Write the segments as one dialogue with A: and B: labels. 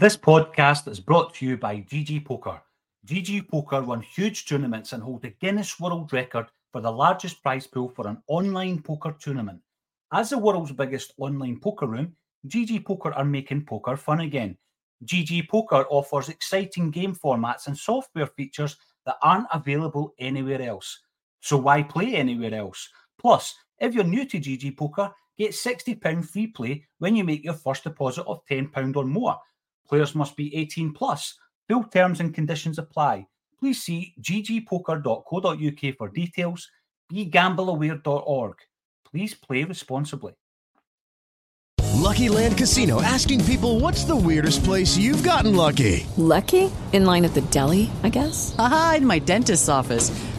A: This podcast is brought to you by GG Poker. GG Poker won huge tournaments and hold the Guinness World Record for the largest prize pool for an online poker tournament. As the world's biggest online poker room, GG Poker are making poker fun again. GG Poker offers exciting game formats and software features that aren't available anywhere else. So why play anywhere else? Plus, if you're new to GG Poker, get £60 free play when you make your first deposit of £10 or more. Players must be 18 plus. Full terms and conditions apply. Please see ggpoker.co.uk for details. BeGambleAware.org. Please play responsibly.
B: Lucky Land Casino asking people what's the weirdest place you've gotten lucky?
C: Lucky? In line at the deli, I guess?
D: Aha, in my dentist's office.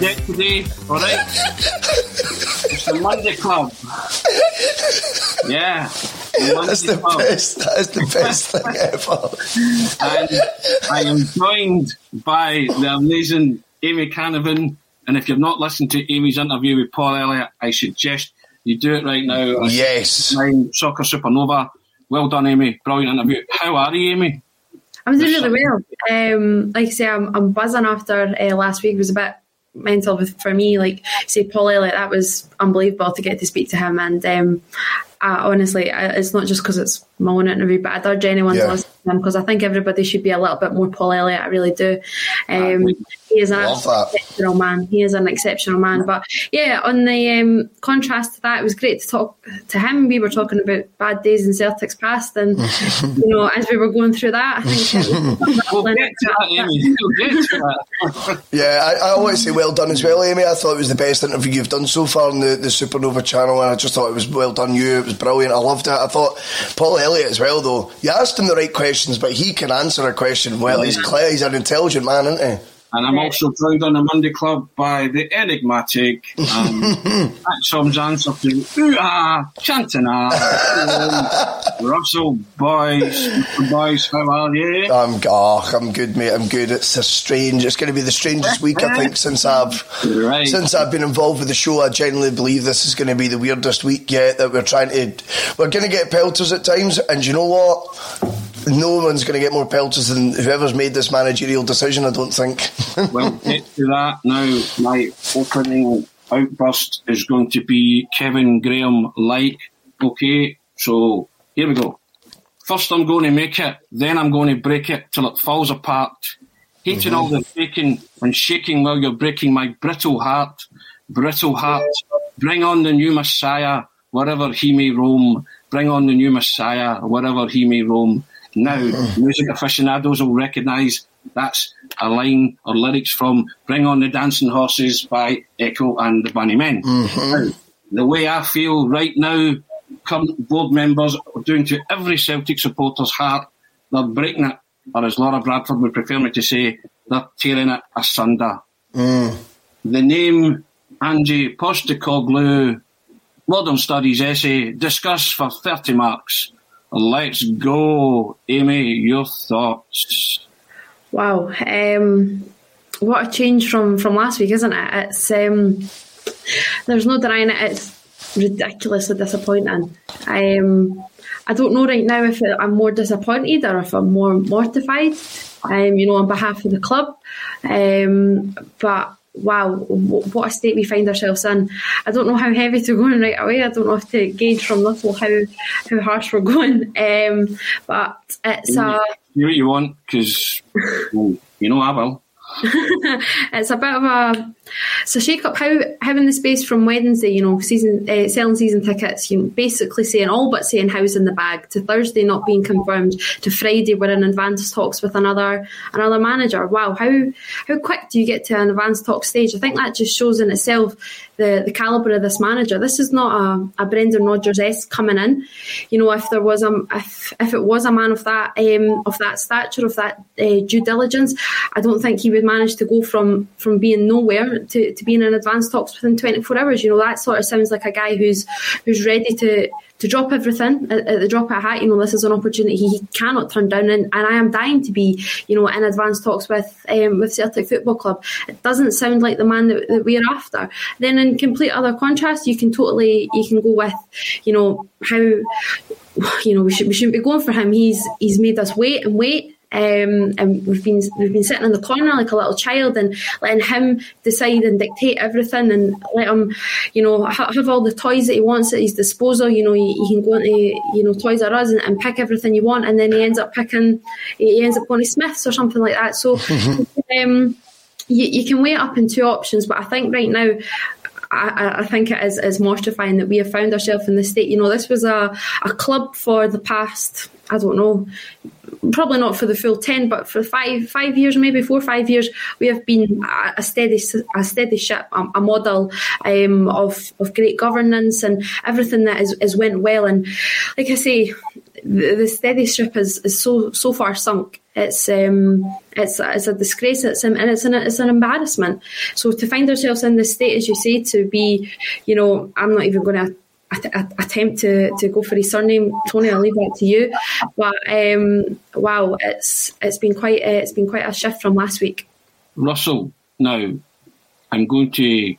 E: we're just going to get today, all right? It's the Monday Club. Yeah. the
F: That's the
E: Club.
F: best. That is the best thing ever.
E: and I am joined by the amazing Amy Canavan. And if you've not listened to Amy's interview with Paul Elliott, I suggest you do it right now.
F: Yes.
E: Nine Soccer Supernova. Well done, Amy. Brilliant interview. How are you, Amy?
G: I'm doing really well. Um, like I say, I'm, I'm buzzing after uh, last week. It was a bit mental with, for me. Like, say, Paul Elliott, that was unbelievable to get to speak to him. And um, I, honestly, I, it's not just because it's my own interview, but I'd urge anyone
F: Yeah.
G: to listen to him because I think everybody should be a little bit more Paul Elliott. I really do. Um, he is an
F: Love that.
G: exceptional man. He is an exceptional man. But yeah, on the um, contrast to that, it was great to talk to him. We were talking about bad days in Celtic's past, and you know, as we were going through that, I think
E: We'll get to that, Amy. We'll that.
F: Yeah, I, I want to say well done as well, Amy. I thought it was the best interview you've done so far on the, the Supernova channel, and I just thought it was well done. You, it was brilliant. I loved it. I thought Paul Elliott as well, though. You asked him the right questions, but he can answer a question well. He's clear. He's an intelligent man, isn't he?
E: And I'm also joined on the Monday Club by the enigmatic um, ACSOM's answer to Ooh ah, Cantona, um, Russell Boyce. Mr. Boyce, how are you?
F: I'm, oh, I'm good, mate. I'm good. It's a strange. It's going to be the strangest week I think since I've
E: Right.
F: since I've been involved with the show. I genuinely believe this is going to be the weirdest week yet. That we're trying to. We're going to get pelters at times, and you know what? No one's going to get more pelters than whoever's made this managerial decision. I don't think.
E: well, get to that now. My opening outburst is going to be Kevin Graham like. Okay, so here we go. First, I'm going to make it, then I'm going to break it till it falls apart. Hating mm-hmm. all the breaking and shaking while you're breaking my brittle heart. Brittle heart. Bring on the new Messiah, wherever he may roam. Bring on the new Messiah, wherever he may roam. Now, mm-hmm. music aficionados will recognise that's a line or lyrics from Bring On the Dancing Horses by Echo and the Bunnymen. Mm-hmm. Now, the way I feel right now, current board members are doing to every Celtic supporter's heart, they're breaking it, or as Laura Bradford would prefer me to say, they're tearing it asunder. Mm. The name Ange Postecoglou, Modern Studies essay, discuss for 30 marks. Let's go. Amy, your thoughts?
G: Wow. Um, what a change from, from last week, isn't it? It's um, There's no denying it. It's ridiculously disappointing. Um, I don't know right now if I'm more disappointed or if I'm more mortified, um, you know, on behalf of the club. Um, but wow, what a state we find ourselves in. I don't know how heavy to go in right away. I don't know if to gauge from little how how harsh we're going. Um, but it's a.
E: Do what you want because you know I will.
G: it's a bit of a a shake up. How in the space from Wednesday, you know, season uh, selling season tickets, you know, basically saying all but saying house in the bag to Thursday not being confirmed to Friday we're in advanced talks with another another manager. Wow, how how quick do you get to an advanced talk stage? I think that just shows in itself the, the calibre of this manager. This is not a, a Brendan Rodgers s coming in. You know, if there was a if, if it was a man of that um, of that stature, of that uh, due diligence, I don't think he would manage to go from from being nowhere to, to being in advanced talks within 24 hours. You know, that sort of sounds like a guy who's who's ready to to drop everything at, at, the drop of a hat. You know, this is an opportunity he cannot turn down, and, and I am dying to be, you know, in advanced talks with um, with Celtic Football Club. It doesn't sound like the man that, that we're after. Then, in complete other contrast, you can totally you can go with, you know, how you know we should we shouldn't be going for him. He's he's made us wait and wait um, and we've been we've been sitting in the corner like a little child and letting him decide and dictate everything and let him, you know, ha- have all the toys that he wants at his disposal. You know, he, he can go into you know Toys R Us and, and, pick everything you want, and then he ends up picking he ends up going to Smiths or something like that. So. um, you, you can weigh it up in two options, but I think right now I, I, think it is, is mortifying that we have found ourselves in this state. You know, this was a, a club for the past, I don't know, probably not for the full 10 but for five five years maybe four or five years we have been a steady a steady ship a, model um, of of great governance and everything that is, is went well and like I say the, the steady ship is, is so so far sunk it's um, it's it's a disgrace. It's and it's an it's an embarrassment. So to find ourselves in this state, as you say, to be, you know, I'm not even going to attempt to, to go for his surname, Tony. I'll leave that to you. But um, wow, it's it's been quite uh, it's been quite a shift from last week.
E: Russell, now I'm going to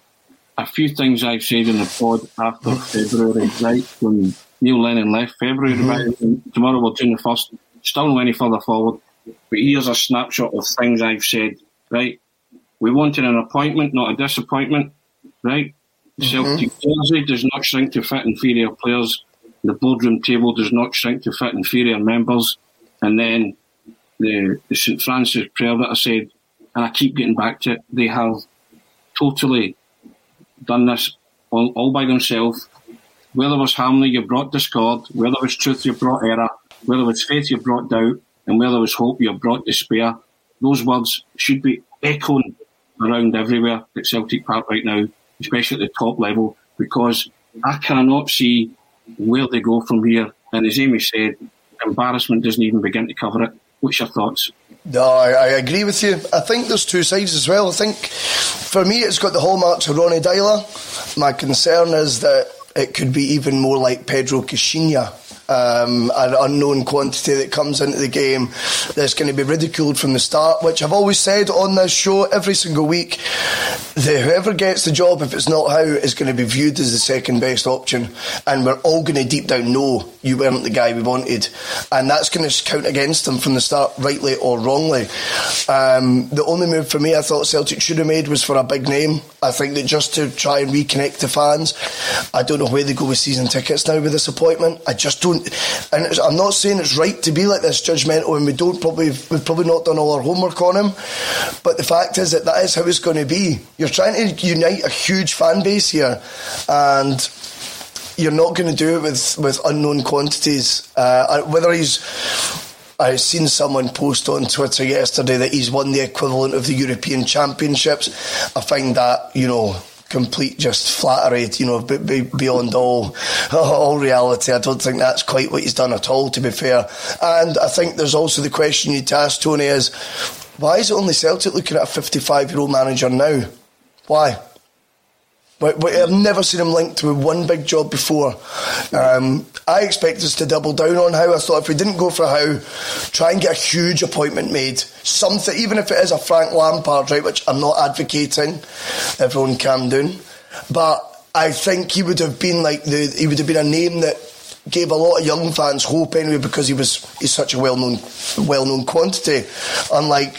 E: a few things I've said in the pod after February, right when Neil Lennon left February. Mm-hmm. Tomorrow we'll turn the first. Still no any further forward. But here's a snapshot of things I've said. Right, we wanted an appointment, not a disappointment. Right, Celtic mm-hmm. jersey does not shrink to fit inferior players. The boardroom table does not shrink to fit inferior members. And then the, the St Francis prayer that I said, and I keep getting back to it, they have totally done this all, all by themselves. Whether it was harmony, you brought discord. Whether it was truth, you brought error. Whether it was faith, you brought doubt. And whether it was hope, you brought despair. Those words should be echoing around everywhere at Celtic Park right now especially at the top level, because I cannot see where they go from here. And as Amy said, embarrassment doesn't even begin to cover it. What's your thoughts?
F: No, I, I, agree with you. I think there's two sides as well. I think for me, it's got the hallmarks of Ronny Deila. My concern is that it could be even more like Pedro Caixinha um, an unknown quantity that comes into the game that's going to be ridiculed from the start, which I've always said on this show every single week. that whoever gets the job, if it's not Howe, is going to be viewed as the second best option, and we're all going to deep down know you weren't the guy we wanted, and that's going to count against him from the start, rightly or wrongly. Um, the only move for me I thought Celtic should have made was for a big name. I think that just to try and reconnect to fans, I don't know where they go with season tickets now with this appointment. I just don't, and I'm not saying it's right to be like this judgmental, and we don't probably we've probably not done all our homework on him, but the fact is that that is how it's going to be. You're trying to unite a huge fan base here, and you're not going to do it with, with unknown quantities. Uh, whether he's I've seen someone post on Twitter yesterday that he's won the equivalent of the European Championships. I find that you know complete just flattery, you know, beyond all all reality. I don't think that's quite what he's done at all, to be fair. And I think there's also the question you need to ask Tony is why is it only Celtic looking at a 55 year old manager now? Why? I've never seen him linked with one big job before. Um, I expect us to double down on Howe. I thought if we didn't go for Howe, try and get a huge appointment made. Something, even if it is a Frank Lampard, right, which I'm not advocating. Everyone calm down. But I think he would have been like the. He would have been a name that gave a lot of young fans hope anyway because he was he's such a well known well known quantity. Unlike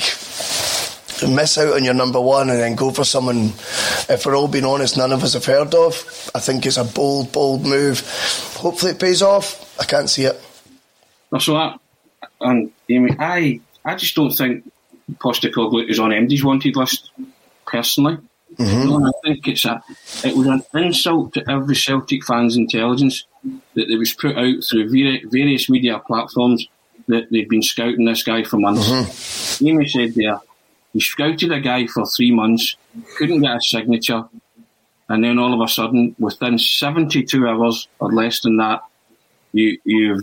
F: miss out on your number one and then go for someone, if we're all being honest, none of us have heard of. I think it's a bold, bold move. Hopefully it pays off. I can't see it.
E: So that, and Amy, I, I just don't think Postecoglou is on MD's wanted list, personally. Mm-hmm. I think it's a, it was an insult to every Celtic fan's intelligence that it was put out through various media platforms that they'd been scouting this guy for months. Mm-hmm. Amy said there, you scouted a guy for three months, couldn't get a signature, and then all of a sudden, within 72 hours or less than that, you, you've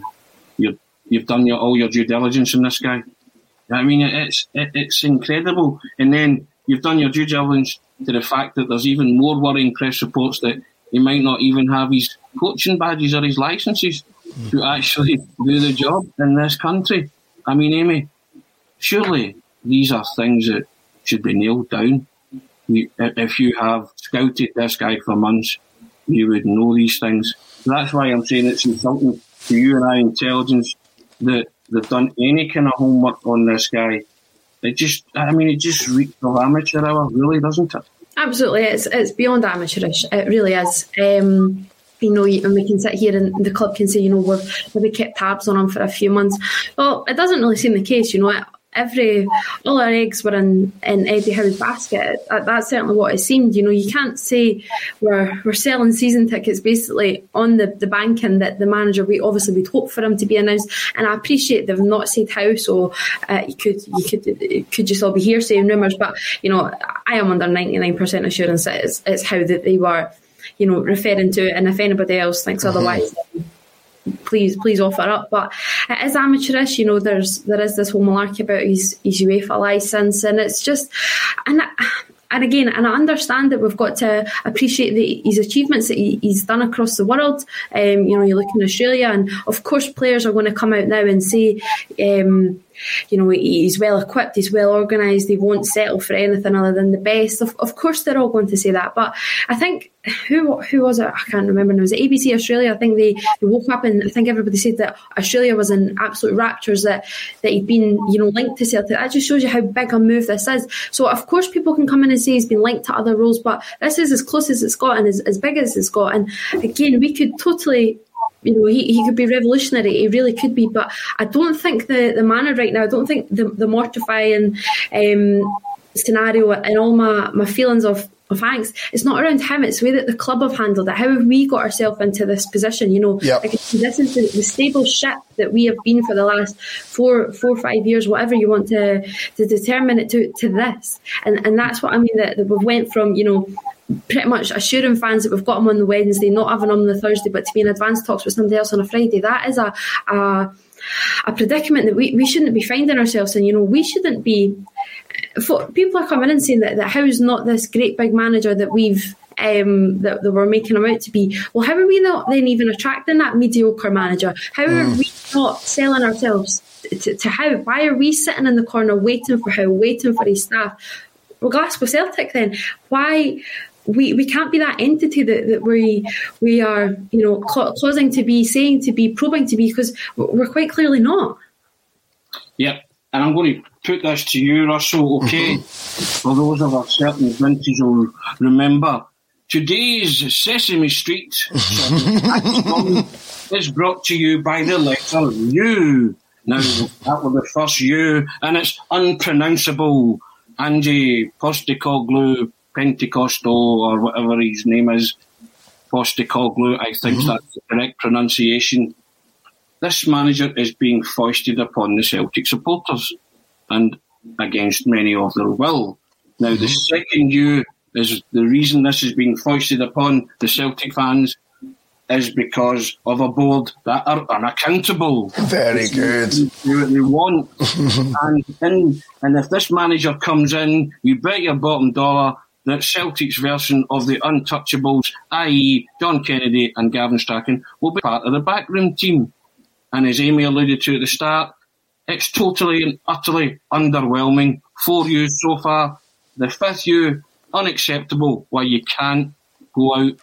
E: you you've done your, all your due diligence on this guy. I mean, it's it, it's incredible. And then you've done your due diligence to the fact that there's even more worrying press reports that he might not even have his coaching badges or his licenses to hmm. actually do the job in this country. I mean, Amy, surely these are things that should be nailed down. if you have scouted this guy for months, you would know these things. that's why I'm saying it's insulting to you and I intelligence that they've done any kind of homework on this guy. It just, I mean, it just reeks of amateur hour, really, doesn't it?
G: Absolutely, it's it's beyond amateurish. It really is. Um, you know, and we can sit here and the club can say, you know, we've maybe kept tabs on him for a few months. Well, it doesn't really seem the case. You know, every all our eggs were in, in Eddie Howe's basket. That's certainly what it seemed. You know, you can't say we're we're selling season tickets basically on the, the banking that the manager we obviously we'd hope for him to be announced. And I appreciate they've not said Howe, so uh, you could you could it could just all be hearsay and rumours. But you know, I am under ninety nine percent assurance that it's, it's Howe that they were, you know, referring to it. And if anybody else thinks mm-hmm. Please please offer up. But it is amateurish, you know. There's there is this whole malarkey about his his UEFA license, and it's just and. and again, and I understand that we've got to appreciate the, his achievements that he, he's done across the world. Um, you know, you look in Australia, and of course, players are going to come out now and say, um, you know, he's well equipped, he's well organised, he won't settle for anything other than the best. Of, of course, they're all going to say that. But I think, who who was it? I can't remember. It was ABC Australia. I think they, they woke up and I think everybody said that Australia was in absolute raptures that, that he'd been, you know, linked to Celtic. That just shows you how big a move this is. So, of course, people can come in and say he's been linked to other roles, but this is as close as it's got and as, as big as it's got. And again, we could totally you know, he, he could be revolutionary. He really could be. But I don't think the, the manner right now, I don't think the, the mortifying um, scenario and all my, my feelings of, of angst, it's not around him. It's the way that the club have handled it. How have we got ourselves into this position? You know, yep. like this is the, the, stable ship that we have been for the last four, four, five years, whatever you want to to determine it to, to this. And and that's what I mean that, that we went from, you know, pretty much assuring fans that we've got them on the Wednesday, not having them on the Thursday, but to be in advance talks with somebody else on a Friday. That is a a, a predicament that we, we shouldn't be finding ourselves in. You know, we shouldn't be. People are coming in saying that, that Howe's not this great big manager that we've um, that, that we're making him out to be. Well, how are we not then even attracting that mediocre manager? How are
F: Mm.
G: we not selling ourselves to, to Howe? Why are we sitting in the corner waiting for Howe, waiting for his staff? Well, Glasgow Celtic then, why? We, we can't be that entity that, that we we are you know causing to be saying to be probing to be because we're quite clearly not.
E: Yep. And I'm going to put this to you, Russell, okay? Mm-hmm. For those of a certain vintage will remember, today's Sesame Street is brought to you by the letter U. Now, that was the first U, and it's unpronounceable. Ange Postecoglou Pentecostal, or whatever his name is, Postecoglou, I think mm-hmm. that's the correct pronunciation this manager is being foisted upon the Celtic supporters and against many of their will. Now, the mm-hmm. second you is the reason this is being foisted upon the Celtic fans is because of a board that are unaccountable.
F: Very good.
E: Do what they want. and, and, and if this manager comes in, you bet your bottom dollar that Celtic's version of the untouchables, i.e., John Kennedy and Gavin Strachan, will be part of the backroom team. And as Amy alluded to at the start, it's totally and utterly underwhelming. Four years so far. The fifth year, unacceptable. Why you can't go out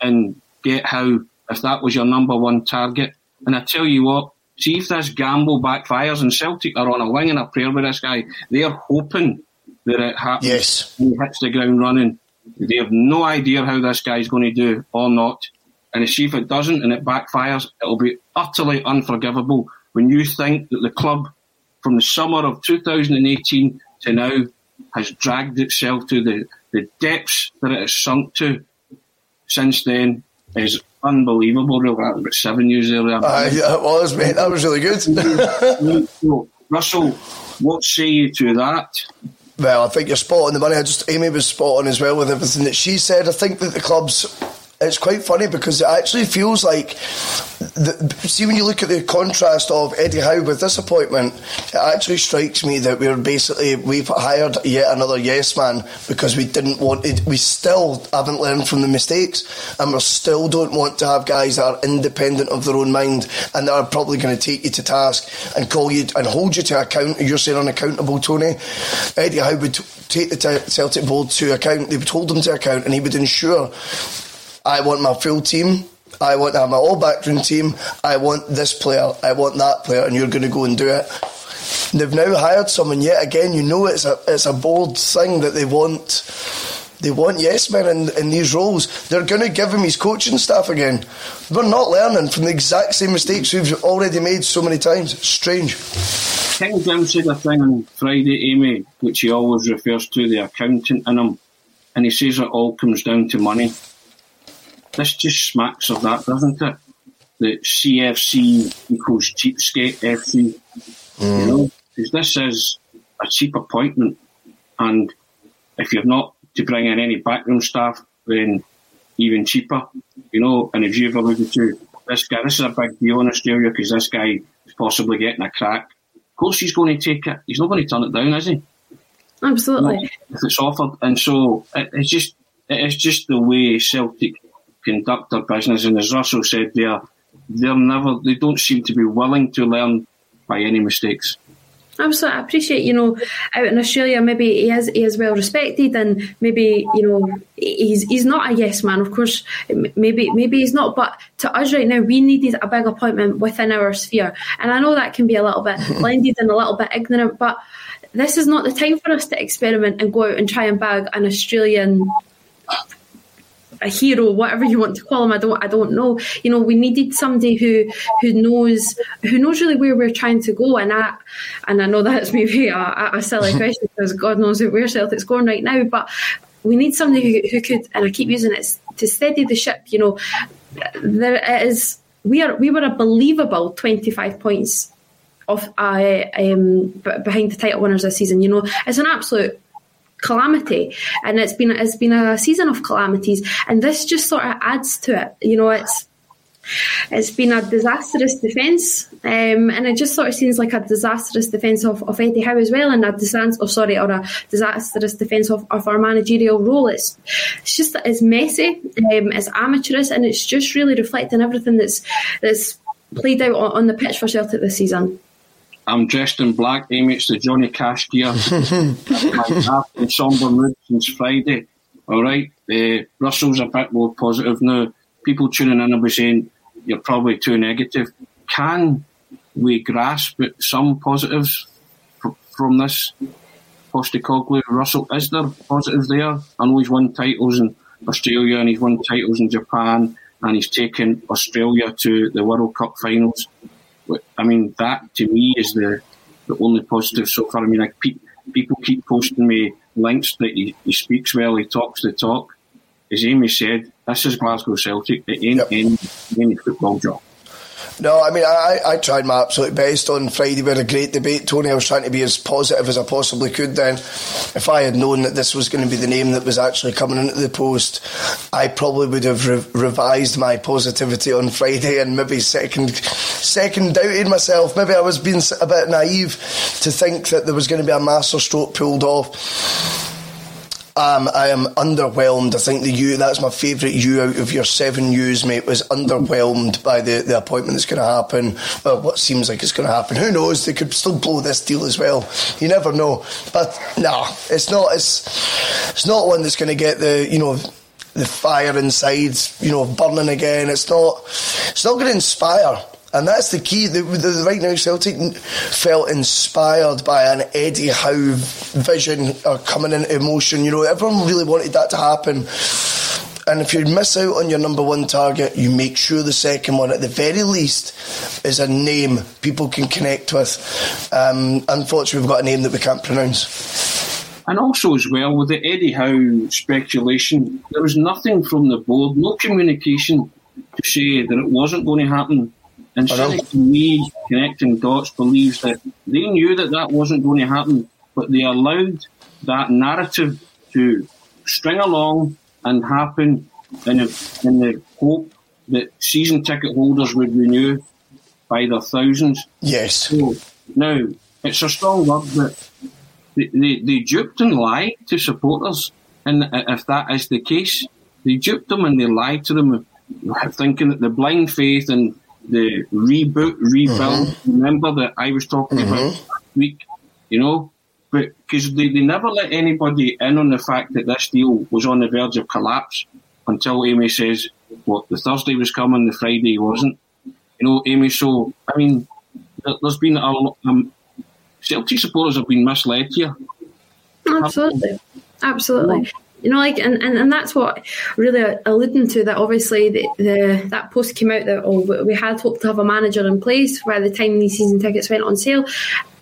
E: and get Howe if that was your number one target. And I tell you what, see if this gamble backfires and Celtic are on a wing and a prayer with this guy. They're hoping that it happens.
F: Yes.
E: He hits the ground running. They have no idea how this guy's going to do or not. And see if it doesn't and it backfires, it'll be utterly unforgivable when you think that the club from the summer of 2018 to now has dragged itself to the, the depths that it has sunk to since then is unbelievable. Really, that was about seven years earlier.
F: Uh, yeah, it was, mate. That was really good.
E: So, Russell, what say you to that?
F: Well, I think you're spot on the money. I just Amy was spot on as well with everything that she said. I think that the club's it's quite funny because it actually feels like the, see when you look at the contrast of Eddie Howe with this appointment, it actually strikes me that we're basically we've hired yet another yes man because we didn't want it. We still haven't learned from the mistakes, and we still don't want to have guys that are independent of their own mind and that are probably going to take you to task and call you and hold you to account. You're saying unaccountable, Tony. Eddie Howe would take the Celtic board to account. They would hold them to account, and he would ensure. I want my full team. I want my all backroom team. I want this player. I want that player, and you're going to go and do it. They've now hired someone yet again. You know it's a it's a bold thing that they want. They want yes men in, in these roles. They're going to give him his coaching staff again. We're not learning from the exact same mistakes we've already made so many times. Strange.
E: King Jim said a thing on Friday, Amy, which he always refers to the accountant in him, and he says it all comes down to money. This just smacks of that, doesn't it? The CFC equals cheapskate FC. You mm. know, because this is a cheap appointment, and if you're not to bring in any backroom staff, then even cheaper. You know, and if you've alluded to this guy, this is a big deal in Australia because this guy is possibly getting a crack. Of course, he's going to take it. He's not going to turn it down, is he?
G: Absolutely.
E: If it's offered, and so it, it's just it's just the way Celtic conduct their business. And as Russell said, there, they're never they don't seem to be willing to learn by any mistakes.
G: Absolutely, I appreciate you know out in Australia maybe he is he is well respected and maybe you know he's he's not a yes man of course maybe maybe he's not but to us right now we needed a big appointment within our sphere and I know that can be a little bit blinded and a little bit ignorant but this is not the time for us to experiment and go out and try and bag an Australian a hero, whatever you want to call him. I don't, I don't know. You know, we needed somebody who who knows who knows really where we're trying to go. And I and I know that's maybe a, a silly question because God knows where Celtic's going right now. But we need somebody who, who could, and I keep using it to steady the ship. You know, there is we are we were a believable twenty five points off uh, um, behind the title winners this season. You know, it's an absolute calamity and it's been it's been a season of calamities and this just sort of adds to it you know it's it's been a disastrous defence, um, and it just sort of seems like a disastrous defence of, of Eddie Howe as well, and a disastrous, oh, sorry, or a disastrous defence of, of our managerial role. It's it's just it's messy, um, it's amateurish, and it's just really reflecting everything that's that's played out on, on the pitch for Celtic this season.
E: I'm dressed in black, Amy. It's the Johnny Cash gear. I've been somber mood since Friday. All right. Uh, Russell's a bit more positive now. People tuning in will be saying you're probably too negative. Can we grasp some positives from this? Postecoglou, Russell, is there positives there? I know he's won titles in Australia and he's won titles in Japan and he's taken Australia to the World Cup finals. I mean, that to me is the, the only positive so far. I mean, like pe- people keep posting me links that he, he speaks well, he talks the talk. As Amy said, this is Glasgow Celtic. It ain't yep. any, any football job.
F: No, I mean, I, I tried my absolute best on Friday. We had a great debate, Tony. I was trying to be as positive as I possibly could then. If I had known that this was going to be the name that was actually coming into the post, I probably would have re- revised my positivity on Friday and maybe second, second doubted myself. Maybe I was being a bit naive to think that there was going to be a master stroke pulled off. Um, I am underwhelmed. I think the U, that's my favourite U out of your seven U's, mate, was underwhelmed by the, the appointment that's going to happen. Well, what seems like it's going to happen. Who knows? They could still blow this deal as well. You never know. But nah, it's not, it's, it's not one that's going to get the, you know, the fire inside, you know, burning again. It's not, it's not going to inspire. And that's the key. The, the, right now, Celtic felt inspired by an Eddie Howe vision or coming into emotion. You know, everyone really wanted that to happen. And if you miss out on your number one target, you make sure the second one, at the very least, is a name people can connect with. Um, unfortunately, we've got a name that we can't pronounce.
E: And also, as well, with the Eddie Howe speculation, there was nothing from the board, no communication to say that it wasn't going to happen and Cynic, me, connecting dots, believes that they knew that that wasn't going to happen, but they allowed that narrative to string along and happen in, a, in the hope that season ticket holders would renew by their thousands.
F: Yes.
E: So, now, it's a strong word, but they, they, they duped and lied to supporters. And if that is the case, they duped them and they lied to them, thinking that the blind faith and the reboot, rebuild. Mm-hmm. Remember that I was talking mm-hmm. about last week, you know? But because they, they never let anybody in on the fact that this deal was on the verge of collapse until Amy says, what, the Thursday was coming, the Friday wasn't. You know, Amy, so, I mean, there's been a lot. um, Celtic supporters have been misled here.
G: Absolutely. Absolutely you know, like, and, and, and that's what really alluding to that. Obviously, the, the that post came out that oh, we had hoped to have a manager in place by the time these season tickets went on sale,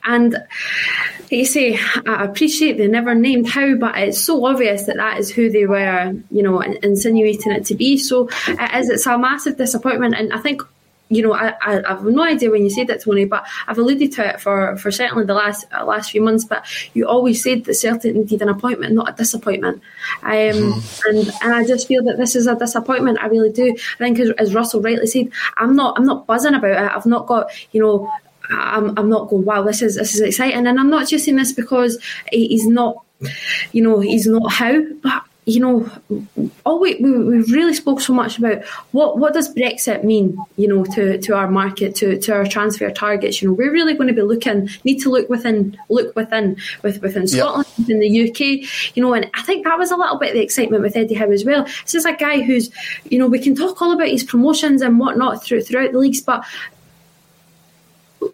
G: and like you say, I appreciate they never named Howe, but it's so obvious that that is who they were, you know, insinuating it to be. So it is. It's a massive disappointment, and I think you know, I, I, I, have no idea when you said that, Tony, but I've alluded to it for, for certainly the last uh, last few months. But you always said that Celtic needed an appointment, not a disappointment. Um, mm-hmm. and and I just feel that this is a disappointment. I really do. I think, as, as Russell rightly said, I'm not I'm not buzzing about it. I've not got you know. I'm, I'm not going, wow, this is this is exciting. And I'm not just saying this because he's not you know, he's not Howe, but you know, all we, we we've really spoke so much about what what does Brexit mean, you know, to, to our market, to, to our transfer targets. You know, we're really going to be looking, need to look within, look within, with, within Scotland, yep. within the UK, you know, and I think that was a little bit of the excitement with Eddie Howe as well. This is a guy who's, you know, we can talk all about his promotions and whatnot through, throughout the leagues, but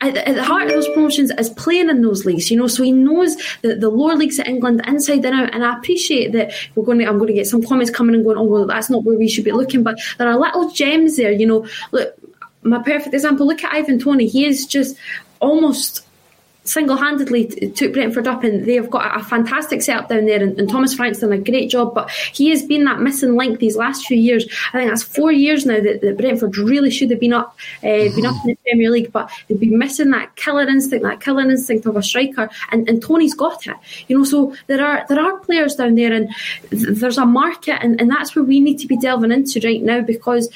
G: at, the heart of those promotions is playing in those leagues, you know. So he knows the, the lower leagues of England inside and out. And I appreciate that we're going to. I'm going to get some comments coming and going. Oh well, that's not where we should be looking. But there are little gems there, you know. Look, my perfect example. Look at Ivan Toney. He is just almost single-handedly took Brentford up and they've got a, fantastic setup down there and, and, Thomas Frank's done a great job but he has been that missing link these last few years I think that's four years now that, that Brentford really should have been up uh, been up in the Premier League but they've been missing that killer instinct that killer instinct of a striker and, and Toney's got it you know so there are there are players down there and th- there's a market and, and that's where we need to be delving into right now because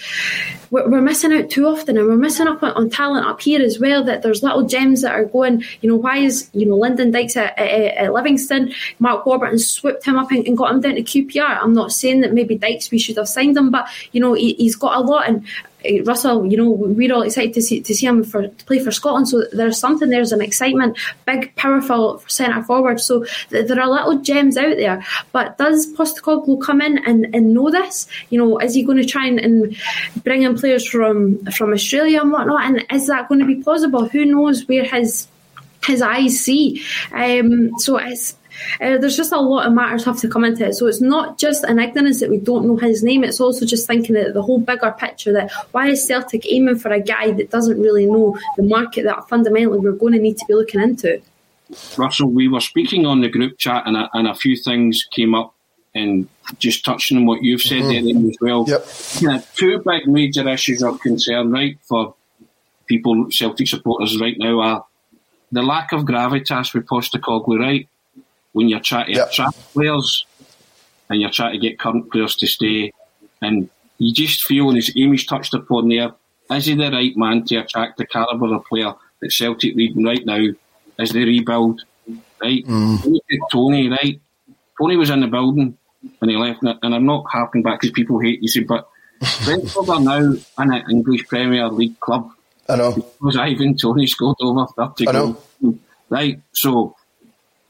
G: we're, we're missing out too often, and we're missing up on, on, talent up here as well. That there's little gems that are going. You know, why is you know Lyndon Dykes at, at, at Livingston, Mark Warburton swooped him up and, and, got him down to QPR. I'm not saying that maybe Dykes we should have signed him, but you know he, has got a lot, and uh, Russell, you know, we're all excited to see to see him for to play for Scotland. So there's something there's an excitement, big, powerful centre forward. So th- there are little gems out there. But does Postecoglou come in and, and know this? You know, is he going to try and, and bring in players from from Australia and whatnot? And is that going to be plausible? Who knows where his his eyes see? Um, so it's uh, there's just a lot of matters have to come into it. So it's not just an ignorance that we don't know his name. It's also just thinking that the whole bigger picture that why is Celtic aiming for a guy that doesn't really know the market that fundamentally we're going to need to be looking into.
E: Russell, we were speaking on the group chat and a, and a few things came up and just touching on what you've said mm-hmm. there as well.
F: Yep.
E: Yeah, two big major issues of concern, right, for people, Celtic supporters right now are the lack of gravitas with Postecoglou, right? when you're trying to yep. attract players and you're trying to get current players to stay, and you just feel, as Amy's touched upon there, is he the right man to attract the calibre of player that Celtic need right now as they rebuild? Right?
F: Mm.
E: Tony, right? Tony was in the building when he left, and I'm not harking back because people hate you, but Brentford are now in an English Premier League club.
F: I know.
E: Because Ivan Toney scored over 30
F: I know.
E: Goals. Right, so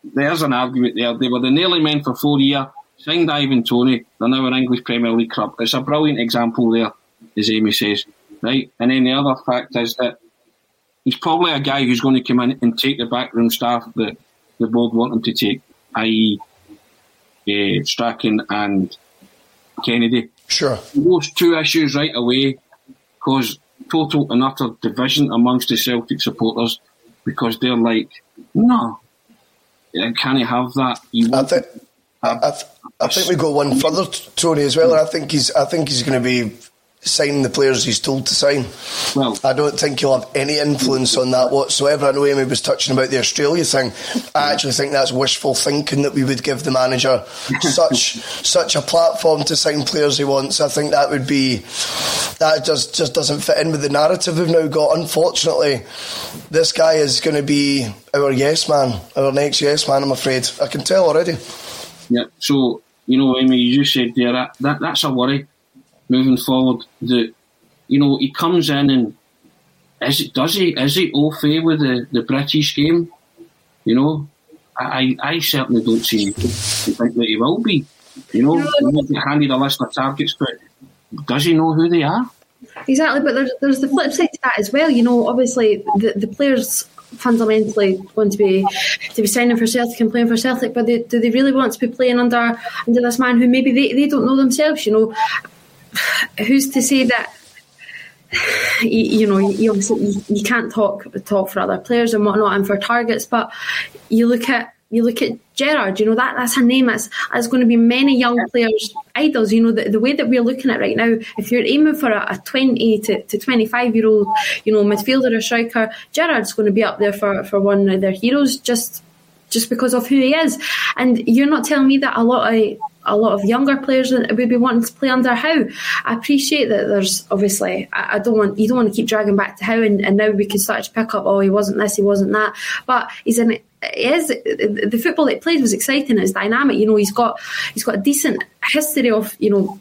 E: there's an argument there. They were the nearly men for four years, signed Ivan Toney, they're now an English Premier League club. It's a brilliant example there, as Amy says. Right? And then the other fact is that he's probably a guy who's going to come in and take the backroom staff that the board want him to take, i.e., uh, Strachan and Kennedy.
F: Sure.
E: Those two issues right away cause total and utter division amongst the Celtic supporters because they're like, no, can he have that?
F: I think, I, I, think we go one further, Tony, as well. I think he's, I think he's going to be signing the players he's told to sign.
E: Well,
F: I don't think he'll have any influence on that whatsoever. I know Amy was touching about the Australia thing. I actually think that's wishful thinking that we would give the manager such such a platform to sign players he wants. I think that would be that just just doesn't fit in with the narrative we've now got. Unfortunately, this guy is going to be our yes man, our next yes man. I'm afraid I can tell already.
E: Yeah. So you know, Amy, you just said there that, that that's a worry moving forward. That you know he comes in and is it does he is he au fait with the, the British game? You know, I I certainly don't see think that he will be. You know, he handed a list of targets, but does he know who they are?
G: Exactly, but there's there's the flip side to that as well. You know, obviously the the players fundamentally want to be to be signing for Celtic and playing for Celtic, but they, do they really want to be playing under under this man who maybe they, they don't know themselves? You know, who's to say that you, you know you, you, you can't talk talk for other players and whatnot and for targets, but you look at you look at Gerrard, you know, that, that's a name that's, that's going to be many young players' idols. You know, the, the way that we're looking at right now, if you're aiming for a, a 20 to, to 25 year old, you know, midfielder or striker, Gerrard's going to be up there for, for one of their heroes just just because of who he is. And you're not telling me that a lot of a lot of younger players that would be wanting to play under Howe. I appreciate that there's obviously I, I don't want you don't want to keep dragging back to Howe and, and, now we can start to pick up oh he wasn't this he wasn't that but he's an is the football that he played was exciting it's dynamic you know he's got he's got a decent history of you know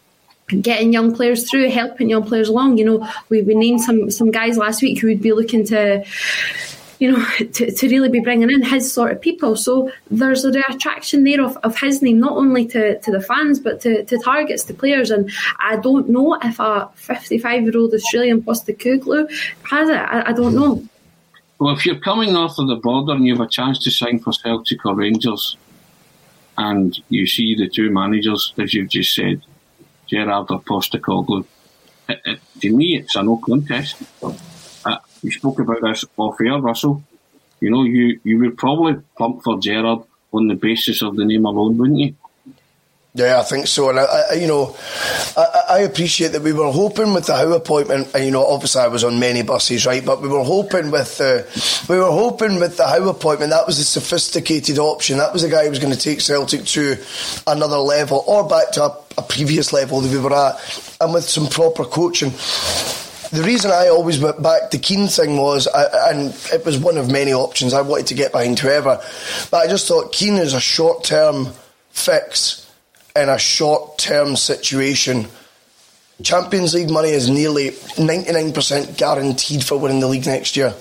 G: getting young players through helping young players along you know we, we named some some guys last week who would be looking to you know, to, to really be bringing in his sort of people. So there's a attraction there of, of his name, not only to, to the fans, but to, to targets, to players. And I don't know if a 55 year old Australian Postecoglou has it. I, I don't know.
E: Well, if you're coming north of the border and you have a chance to sign for Celtic or Rangers, and you see the two managers, as you've just said, Gerrard or Postecoglou, it, it, to me, it's a no contest you spoke about this off air, Russell. You know, you, you would probably pump for Gerrard on the basis of the name alone, wouldn't you?
F: Yeah, I think so. And I, I you know, I, I, appreciate that we were hoping with the Howe appointment, and you know, obviously I was on many buses, right? But we were hoping with the, we were hoping with the Howe appointment that was a sophisticated option. That was a guy who was going to take Celtic to another level or back to a, a previous level that we were at, and with some proper coaching the reason I always went back the Keane thing was, I, and it was one of many options. I wanted to get behind whoever, but I just thought Keane is a short term fix in a short term situation. Champions League money is nearly 99% guaranteed for winning the league next year.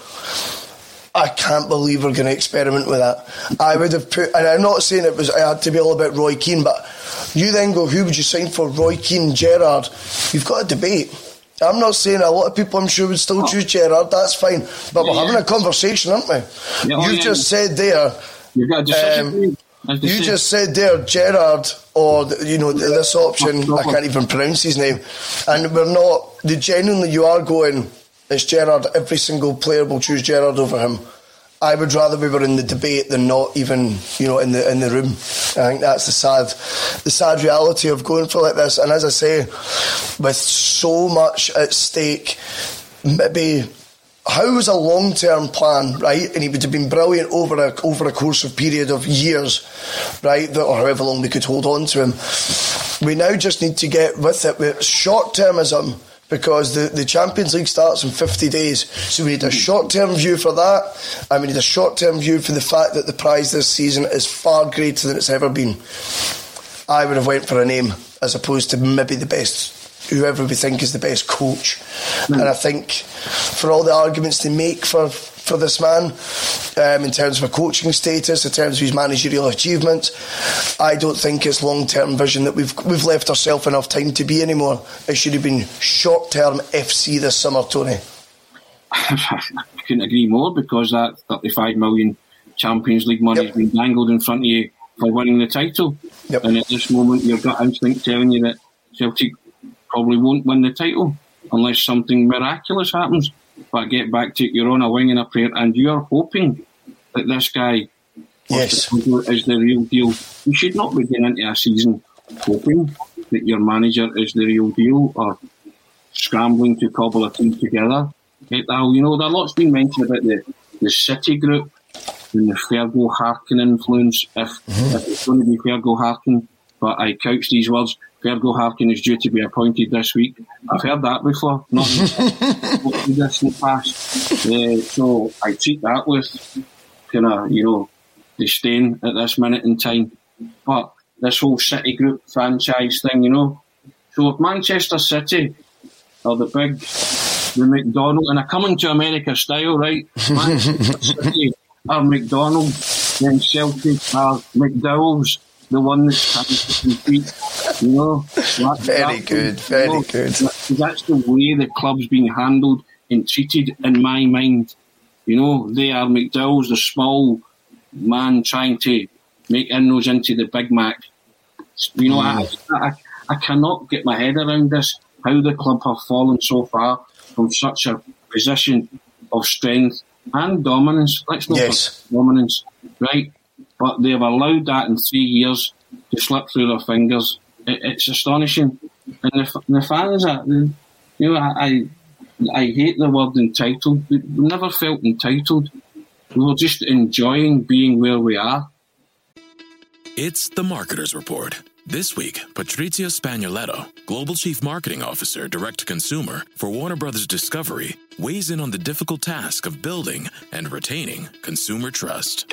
F: I can't believe we're going to experiment with that. I would have put, and I'm not saying it was, I had to be all about Roy Keane, but you then go, who would you sign for Roy Keane, Gerrard? You've got a debate. I'm not saying a lot of people, I'm sure, would still oh. choose Gerrard. That's fine, but yeah, we're having a conversation, aren't we? Yeah, oh, You've just said there.
E: You've got um,
F: you say. just said there, Gerrard, or you know this option. I can't even pronounce his name, and we're not. The genuinely, you are going. It's Gerrard. Every single player will choose Gerrard over him. I would rather we were in the debate than not even, you know, in the in the room. I think that's the sad, the sad reality of going for like this. And as I say, with so much at stake, maybe Howe was a long term plan, right? And he would have been brilliant over a over a course of period of years, right? Or however long we could hold on to him. We now just need to get with it short termism because the, the Champions League starts in 50 days. So we need a short term view for that, and we need a short term view for the fact that the prize this season is far greater than it's ever been. I would have went for a name as opposed to maybe the best whoever we think is the best coach. Mm. And I think for all the arguments they make for for this man um, in terms of a coaching status, in terms of his managerial achievements. I don't think it's long term vision that we've we've left ourselves enough time to be anymore. It should have been short term FC this summer, Tony.
E: I couldn't agree more because that 35 million Champions League money yep. has been dangled in front of you for winning the title. Yep. And at this moment, your gut instinct telling you that Celtic probably won't win the title unless something miraculous happens. But get back to you're on a wing and a prayer, and you're hoping that this guy
F: yes.
E: is the real deal. You should not be getting into a season hoping that your manager is the real deal or scrambling to cobble a team together. You know, there lot's been mentioned about the, the City group and the Fergal Harkin influence. If, mm-hmm. if it's going to be Fergal Harkin, but I couch these words Fergal Harkin is due to be appointed this week. I've heard that before, not in the past. Uh, so I treat that with kind of, you know, disdain at this minute in time. But this whole City Group franchise thing, you know. So if Manchester City are the big, the McDonald, and I coming to America style, right? Manchester City are McDonald's, then Celtic are McDowell's the one that's trying to compete. You know,
F: that, very good, very you know, good.
E: That's the way the club's being handled and treated in my mind. You know, they are McDowell's, the small man trying to make inroads into the Big Mac. You know, mm. I, I, I cannot get my head around this. How the club have fallen so far from such a position of strength and dominance. Let's not
F: yes.
E: dominance, right? But they've allowed that in three years to slip through their fingers. It, it's astonishing. And the, the fans, are, you know, I, I hate the word entitled. We never felt entitled. We were just enjoying being where we are.
H: It's the Marketer's Report. This week, Patrizio Spagnoletto, Global Chief Marketing Officer, Direct to Consumer for Warner Brothers Discovery, weighs in on the difficult task of building and retaining consumer trust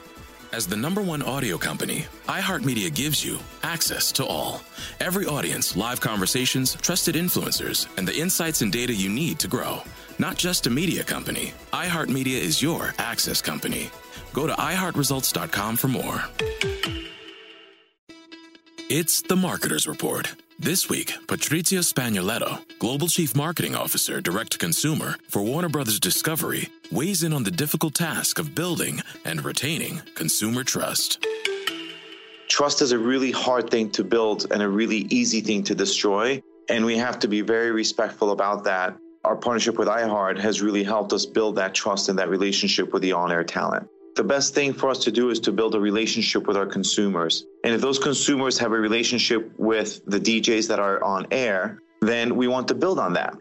H: As the number one audio company, iHeartMedia gives you access to all. Every audience, live conversations, trusted influencers, and the insights and data you need to grow. Not just a media company, iHeartMedia is your access company. Go to iHeartResults.com for more. It's the Marketer's Report. This week, Patrizio Spagnoletto, Global Chief Marketing Officer, Direct to Consumer for Warner Brothers Discovery, weighs in on the difficult task of building and retaining consumer trust.
I: Trust is a really hard thing to build and a really easy thing to destroy. And we have to be very respectful about that. our partnership with iHeart has really helped us build that trust and that relationship with the on air talent. The best thing for us to do is to build a relationship with our consumers. And if those consumers have a relationship with the DJs that are on air, then we want to build on that.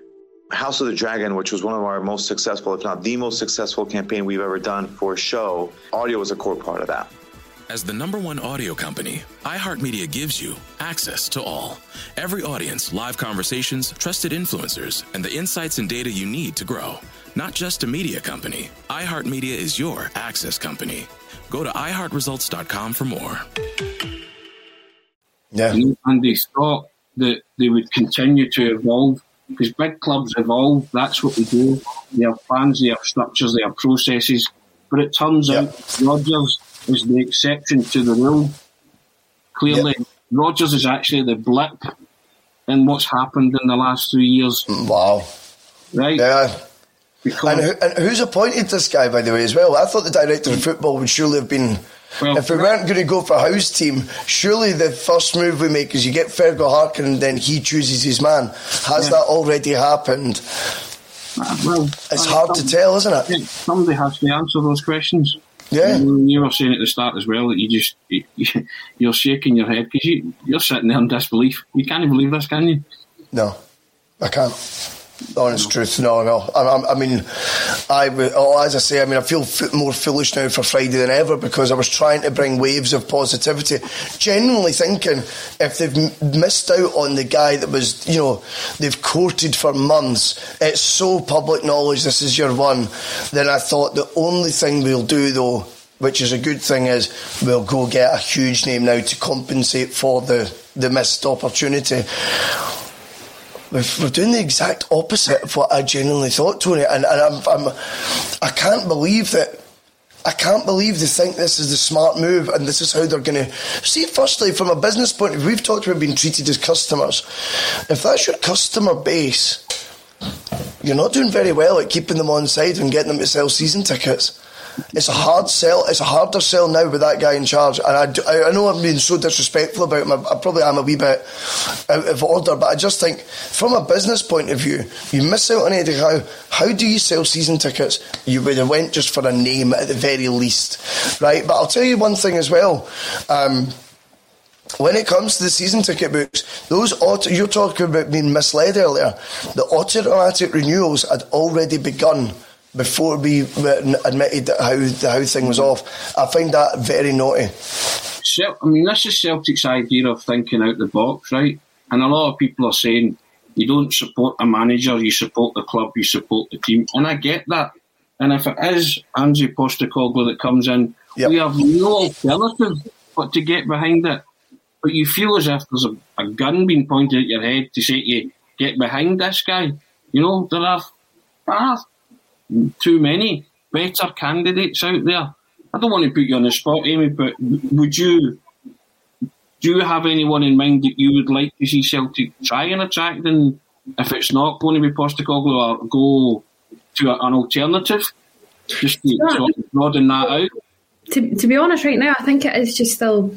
I: House of the Dragon, which was one of our most successful, if not the most successful campaign we've ever done for a show, audio was a core part of that.
H: As the number one audio company, iHeartMedia gives you access to all. Every audience, live conversations, trusted influencers, and the insights and data you need to grow. Not just a media company, iHeartMedia is your access company. Go to iHeartResults.com for more.
F: Yeah.
E: And they thought that they would continue to evolve because big clubs evolve. That's what we do. They have plans, they have structures, they have processes. But it turns
F: Yep.
E: out Rodgers is the exception to the rule. Clearly, Rodgers is actually the blip in what's happened in the last three years.
F: Wow.
E: Right?
F: Yeah. And, who, and who's appointed this guy, by the way, as well? I thought the director of football would surely have been. If we weren't going to go for a house team, surely the first move we make is you get Fergal Harkin and then he chooses his man. Has
E: Yeah.
F: that already happened?
E: Uh, well,
F: It's hard to tell, isn't it?
E: Yeah, Somebody has to answer those questions.
F: Yeah.
E: You, you were saying at the start as well that you just you, you're shaking your head because you you're sitting there in disbelief. You can't believe this, can you?
F: No, I can't. Honest truth, no, no. I, I, I mean, I oh, as I say, I mean, I feel f- more foolish now for Friday than ever because I was trying to bring waves of positivity, genuinely thinking if they've m- missed out on the guy that was, you know, they've courted for months, it's so public knowledge. This is your one. Then I thought the only thing we'll do though. Which is a good thing is we'll go get a huge name now to compensate for the, the missed opportunity. We're, we're doing the exact opposite of what I genuinely thought, Tony, and, and I'm, I'm, I can't believe that. I can't believe they think this is the smart move and this is how they're going to see. Firstly, from a business point of view, we've talked about being treated as customers. If that's your customer base, you're not doing very well at keeping them on side and getting them to sell season tickets. It's a hard sell. It's a harder sell now with that guy in charge. And I, do- I, know I'm being so disrespectful about him. I, I probably am a wee bit out of order, but I just think from a business point of view, you miss out on Eddie Howe. How do you sell season tickets? You would have went just for a name at the very least, right? But I'll tell you one thing as well. Um, when it comes to the season ticket books, those auto, you're talking about being misled earlier. The automatic renewals had already begun before we admitted how the Howe thing was off. I find that very naughty.
E: Cel- I mean, this is Celtic's idea of thinking out the box, right? And a lot of people are saying you don't support a manager, you support the club, you support the team. And I get that. And if it is Ange Postecoglou that comes in, we have no alternative but to get behind it. But you feel as if there's a, a gun being pointed at your head to say to you, get behind this guy. You know, there are far too many better candidates out there. I don't want to put you on the spot, Amy, but would you do you have anyone in mind that you would like to see Celtic try and attract? And if it's not going to be Postecoglou, or go to a- an alternative, just to sort of broaden that out.
G: to, to be honest, right now, I think it is just still.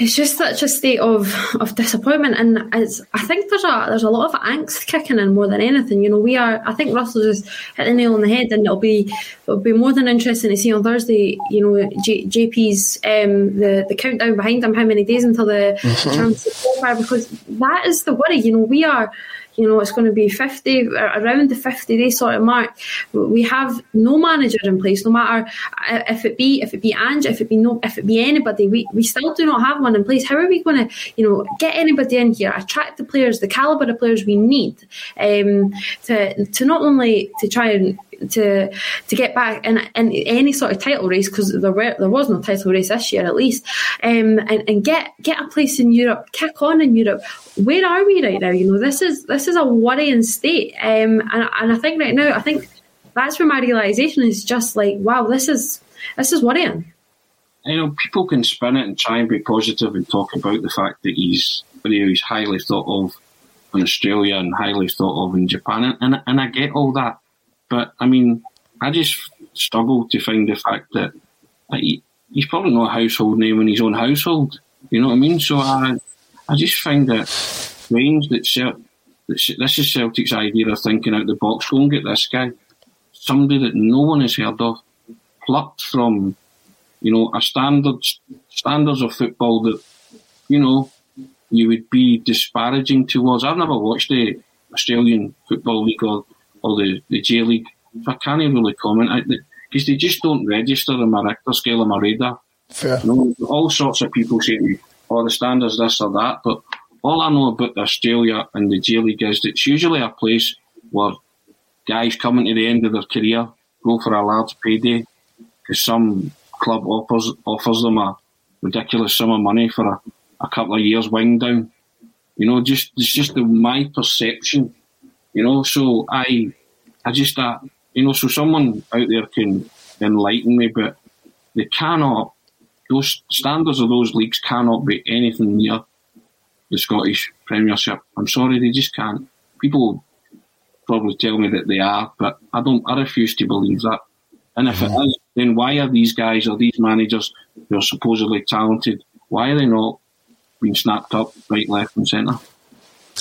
G: It's just such a state of, of disappointment, and it's, I think there's a there's a lot of angst kicking in more than anything. You know, we are. I think Russell just hit the nail on the head, and it'll be it'll be more than interesting to see on Thursday. You know, J, JP's um, the the countdown behind him, how many days until the
J: Mhm.
G: League because that is the worry. You know, we are you know, it's going to be 50, around the 50 day sort of mark. We have no manager in place, no matter if it be, if it be Ange, if it be no, if it be anybody, we, we still do not have one in place. How are we going to, you know, get anybody in here, attract the players, the caliber of players we need, um, to, to not only to try and to to get back in, in any sort of title race because there were there was no title race this year at least, um, and, and get get a place in Europe, kick on in Europe. Where are we right now? You know, this is this is a worrying state, um, and and I think right now, I think that's where my realization is just like, wow, this is this is worrying.
E: you know, people can spin it and try and be positive and talk about the fact that he's, you know, he's highly thought of in Australia and highly thought of in Japan, and, and, and I get all that. But I mean, I just struggle to find the fact that like, he, he's probably not a household name in his own household. You know what I mean? So I, I just find it strange that Cel- this this is Celtic's idea of thinking out the box. Go and get this guy, somebody that no one has heard of, plucked from, you know, a standards standards of football that, you know, you would be disparaging towards. I've never watched the Australian Football League or, or the, the J League, I can't really comment because they just don't register on my Richter scale on my radar.
F: Fair.
E: You know, all sorts of people say to me, "Oh, the standards this or that," but all I know about Australia and the J League is that it's usually a place where guys coming to the end of their career go for a large payday because some club offers offers them a ridiculous sum of money for a, a couple of years wind down. You know, just it's just the, my perception. You know, so I I just uh, you know, so someone out there can enlighten me, but they cannot. Those standards of those leagues cannot be anything near the Scottish Premiership. I'm sorry, they just can't. People probably tell me that they are, but I don't. I refuse to believe that. And if it is, then why are these guys or these managers who are supposedly talented? Why are they not being snapped up right, left, and centre?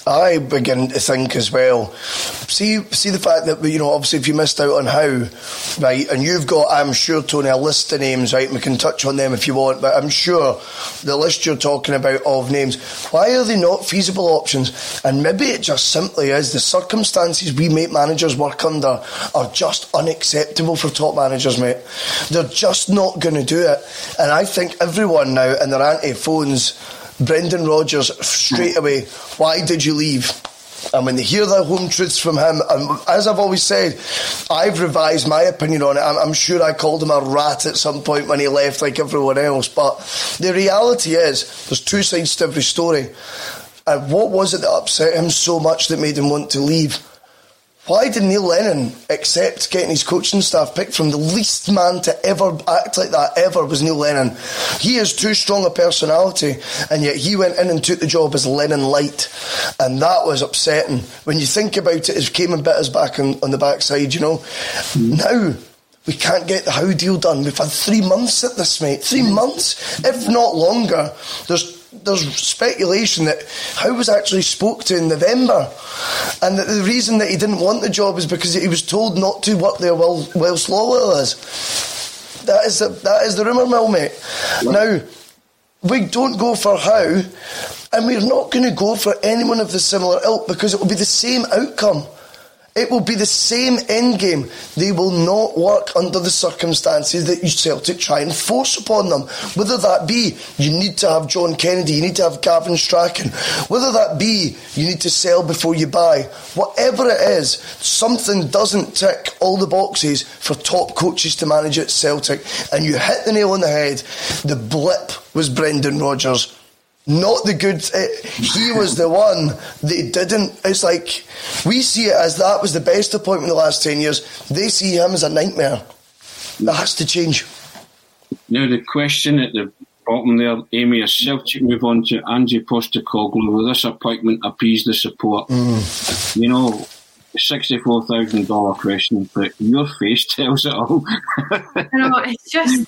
F: I begin to think as well. See, see the fact that you know, obviously, if you missed out on Howe, right, and you've got, I'm sure, Tony, a list of names, right? We can touch on them if you want, but I'm sure the list you're talking about of names. Why are they not feasible options? And maybe it just simply is the circumstances we make managers work under are just unacceptable for top managers, mate. They're just not going to do it. And I think everyone now and their anti phones Brendan Rodgers straight hmm. away, why did you leave? And when they hear the home truths from him, and as I've always said, I've revised my opinion on it. I'm, I'm, sure I called him a rat at some point when he left, like everyone else. But the reality is, there's two sides to every story. And what was it that upset him so much that made him want to leave? Why did Neil Lennon accept getting his coaching staff picked from the least man to ever act like that ever was Neil Lennon? He has too strong a personality, and yet he went in and took the job as Lennon Light, and that was upsetting. When you think about it, it came and bit us back on, on the backside, you know. Mm. Now, we can't get the Howe deal done. We've had three months at this, mate. Three months, if not longer. There's there's speculation that Howe was actually spoke to in November, and that the reason that he didn't want the job is because he was told not to work there while whilst Lawwell is. That is the, that is the rumour mill, mate. Now we don't go for Howe, and we're not going to go for anyone of the similar ilk because it will be the same outcome. It will be the same end game. They will not work under the circumstances that you Celtic try and force upon them. Whether that be you need to have John Kennedy, you need to have Gavin Strachan, whether that be you need to sell before you buy, whatever it is, something doesn't tick all the boxes for top coaches to manage at Celtic. And you hit the nail on the head. The blip was Brendan Rodgers not the good. It, eh, he was the one that didn't. It's like we see it as that was the best appointment in the last ten years. They see him as a nightmare. That has to change.
E: Now the question at the bottom there, Amy, is Celtic move on to Ange Postecoglou? Will this appointment appease the support?
F: Mm.
E: You know, sixty-four thousand dollar question, but your face tells it all.
G: I know it's just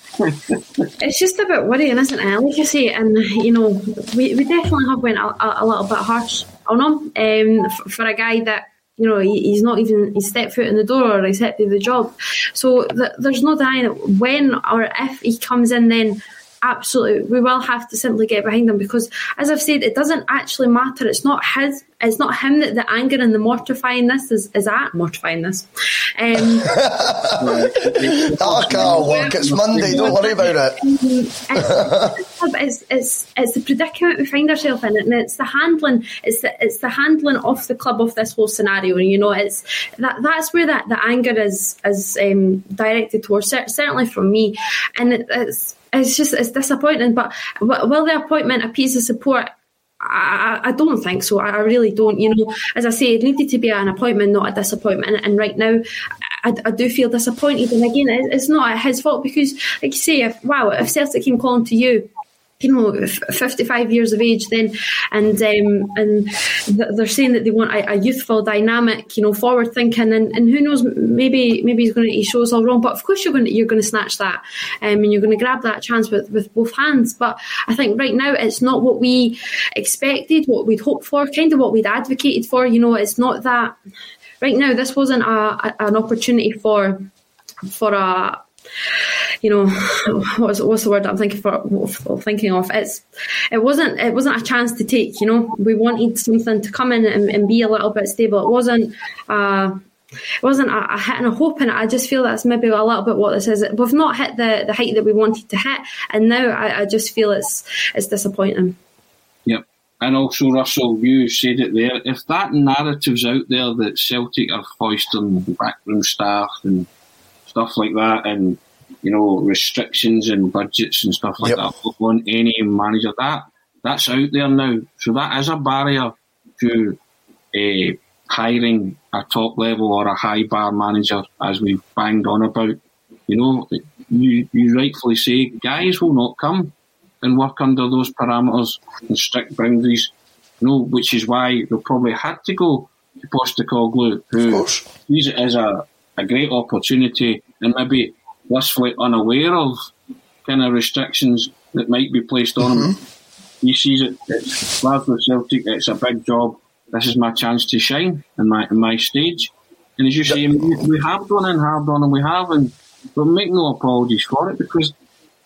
G: it's just a bit worrying, isn't it? Like I say, and you know, we, we definitely have went a, a little bit harsh on him um, for, for a guy that you know, he's not even he stepped foot in the door or accepted the job. So th- there's no denying when or if he comes in, then absolutely. We will have to simply get behind him because as I've said it doesn't actually matter. It's not his it's not him that the anger and the mortifying this is is at. Mortifying this. Um,
F: that can't work it's Monday. Don't worry about
G: it. It's, it's, it's the predicament we find ourselves in and it's the handling it's the it's the handling of the club of this whole scenario. And you know it's that that's where that the anger is is um, directed towards certainly from me. And it, it's it's just it's disappointing. But will the appointment appease the support? I, I, don't think so. I really don't. You know, as I say, it needed to be an appointment, not a disappointment. And right now, I, I do feel disappointed. And again, it's not his fault because, like you say, if, wow, if Celtic came calling to you you know, 55 years of age then, and um, and they're saying that they want a, a youthful, dynamic, you know, forward thinking, and, and who knows, maybe maybe he's going to he show us all wrong, but of course you're going to, you're going to snatch that, um, and you're going to grab that chance with, with both hands. But I think right now it's not what we expected, what we'd hoped for, kind of what we'd advocated for. You know, it's not that. Right now, this wasn't a, a an opportunity for for a you know, what's, what's the word I'm thinking for? Thinking of it's it wasn't it wasn't a chance to take. You know, we wanted something to come in and, and be a little bit stable. It wasn't. Uh, it wasn't a, a, hit and a hope, and I just feel that's maybe a little bit what this is. We've not hit the, the height that we wanted to hit, and now I, I just feel it's it's disappointing.
E: Yep. And also, Russell, you said it there. If that narrative's out there that Celtic are foisting backroom staff and stuff like that, and you know restrictions and budgets and stuff like yep. that on any manager. That that's out there now, so that is a barrier to uh, hiring a top level or a high bar manager, as we've banged on about. You know, you you rightfully say guys will not come and work under those parameters and strict boundaries. You know, which is why they probably had to go to Postecoglou, who sees it as a a great opportunity and maybe blissfully unaware of kind of restrictions that might be placed on mm-hmm. him. He sees it, it's Glasgow Celtic, it's a big job. This is my chance to shine in my in my stage. And as you say, we, we have done and have done and we have, and we'll make no apologies for it because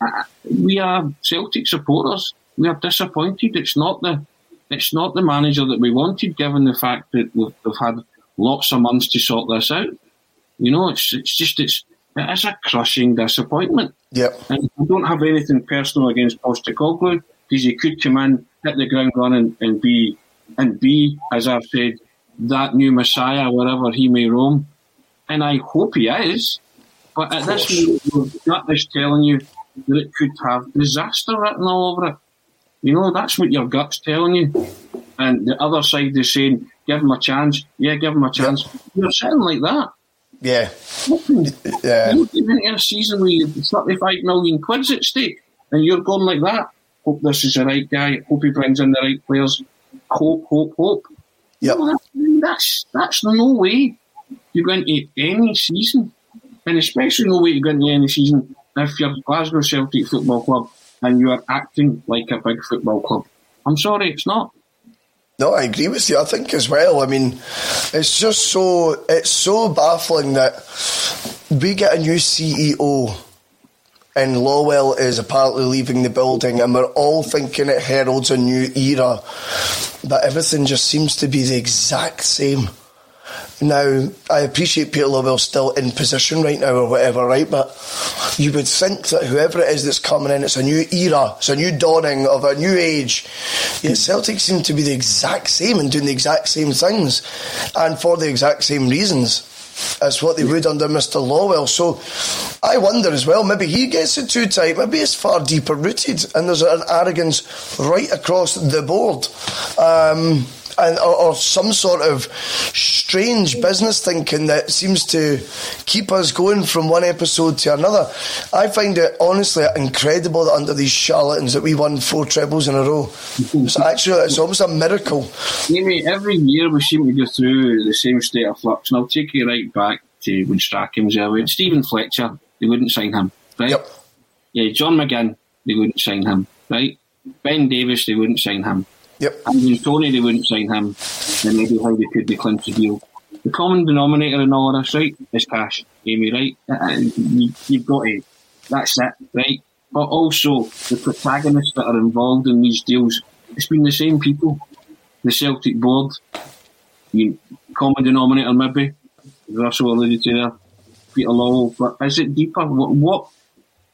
E: uh, we are Celtic supporters. We are disappointed. It's not the it's not the manager that we wanted, given the fact that we've, we've had lots of months to sort this out. You know, it's it's just it's it is a crushing disappointment.
F: Yep.
E: And I don't have anything personal against Postecoglou because he could come in, hit the ground running, and be and be, as I've said, that new messiah wherever he may roam. And I hope he is. But at this moment, gut is telling you that it could have disaster written all over it. You know, that's what your gut's telling you. And the other side is saying, give him a chance. Yeah, give him a chance. Yep. You're sitting like that.
F: Yeah.
E: yeah. You a season with 35 million quid's at stake, and you're going like that. Hope this is the right guy. Hope he brings in the right players. Hope, hope, hope.
F: Yep.
E: No, that's, that's no way you go into any season, and especially no way you go into any season if you're Glasgow Celtic Football Club and you are acting like a big football club. I'm sorry, it's not.
F: No, I agree with you. I think as well. I mean, it's just so it's so baffling that we get a new CEO and Lawwell is apparently leaving the building, and we're all thinking it heralds a new era, but everything just seems to be the exact same. Now, I appreciate Peter Lawwell's still in position right now or whatever, right? But you would think that whoever it is that's coming in, it's a new era, it's a new dawning of a new age. Yet Celtic seem to be the exact same and doing the exact same things and for the exact same reasons as what they would under Mr. Lawwell. So I wonder as well, maybe he gets it too tight, maybe it's far deeper rooted and there's an arrogance right across the board. Um, and or, or, some sort of strange business thinking that seems to keep us going from one episode to another. I find it honestly incredible that under these charlatans that we won four trebles in a row. It's actually it's almost a miracle.
E: Amy, every year we seem to go through the same state of flux, and I'll take you right back to when Strachan was there. Steven Fletcher, they wouldn't sign him, right?
F: Yep.
E: Yeah, John McGinn, they wouldn't sign him, right? Ben Davies, they wouldn't sign him.
F: Yep.
E: And Ivan Toney, they wouldn't sign him, then maybe Howe they could be clinched a deal. The common denominator in all of this, right, is cash. Amy, right? And you, you've got it. that's it, right? But also, the protagonists that are involved in these deals, it's been the same people. The Celtic board, you, common denominator maybe, Russell alluded to there, Peter Lawwell, but is it deeper? What, what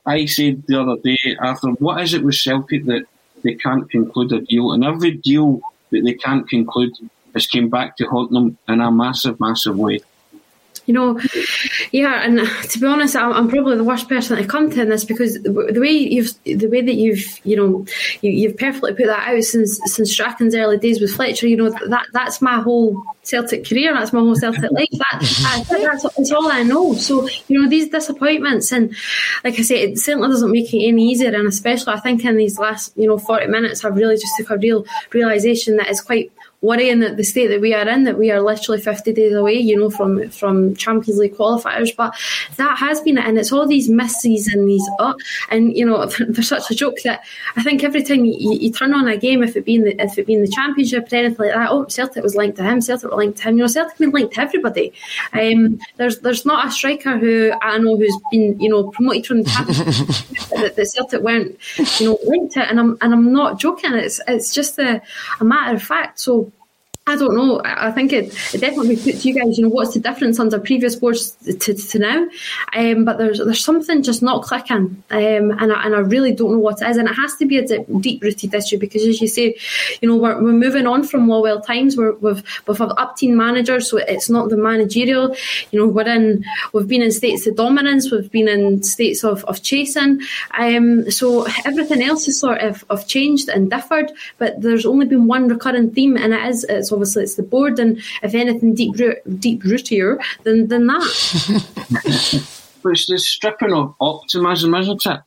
E: I said the other day, after what is it with Celtic that they can't conclude a deal, and every deal that they can't conclude has came back to haunt them in a massive, massive way.
G: You know, yeah, and to be honest, I'm, I'm, probably the worst person to come to in this because the way you've, the way that you've, you know, you, have perfectly put that out since since Strachan's early days with Fletcher. You know, that that's my whole Celtic career. That's my whole Celtic life. That, that that's, that's all I know. So you know, these disappointments and, like I say, it certainly doesn't make it any easier. And especially, I think in these last, you know, 40 minutes, I've really just took a real realization that it's quite worrying that the state that we are in, that we are literally 50 days away, you know, from from Champions League qualifiers. But that has been it, and it's all these misses and these uh, and you know, there's such a joke that I think every time you, you, turn on a game, if it be in the if it be in the Championship or anything like that, oh, Celtic was linked to him, Celtic were linked to him. You know, Celtic been linked to everybody. Um, there's there's not a striker who I know who's been you know promoted from the that, that Celtic weren't you know linked to, and I'm and I'm not joking. It's it's just a, a matter of fact. So I don't know. I think it, it definitely puts you guys, you know, what's the difference under previous boards to, to now? Um, but there's there's something just not clicking, um, and, I, and I really don't know what it is. And it has to be a deep rooted issue because, as you say, you know, we're, we're moving on from Lawwell times. We're, we've we've up team managers, so it's not the managerial. You know, we're in we've been in states of dominance, we've been in states of, of chasing. Um, so everything else is sort of, of changed and differed, but there's only been one recurring theme, and it is it's obviously it's the board, and if anything deep root, deep rootier than than that.
E: but it's the stripping of optimism, isn't it?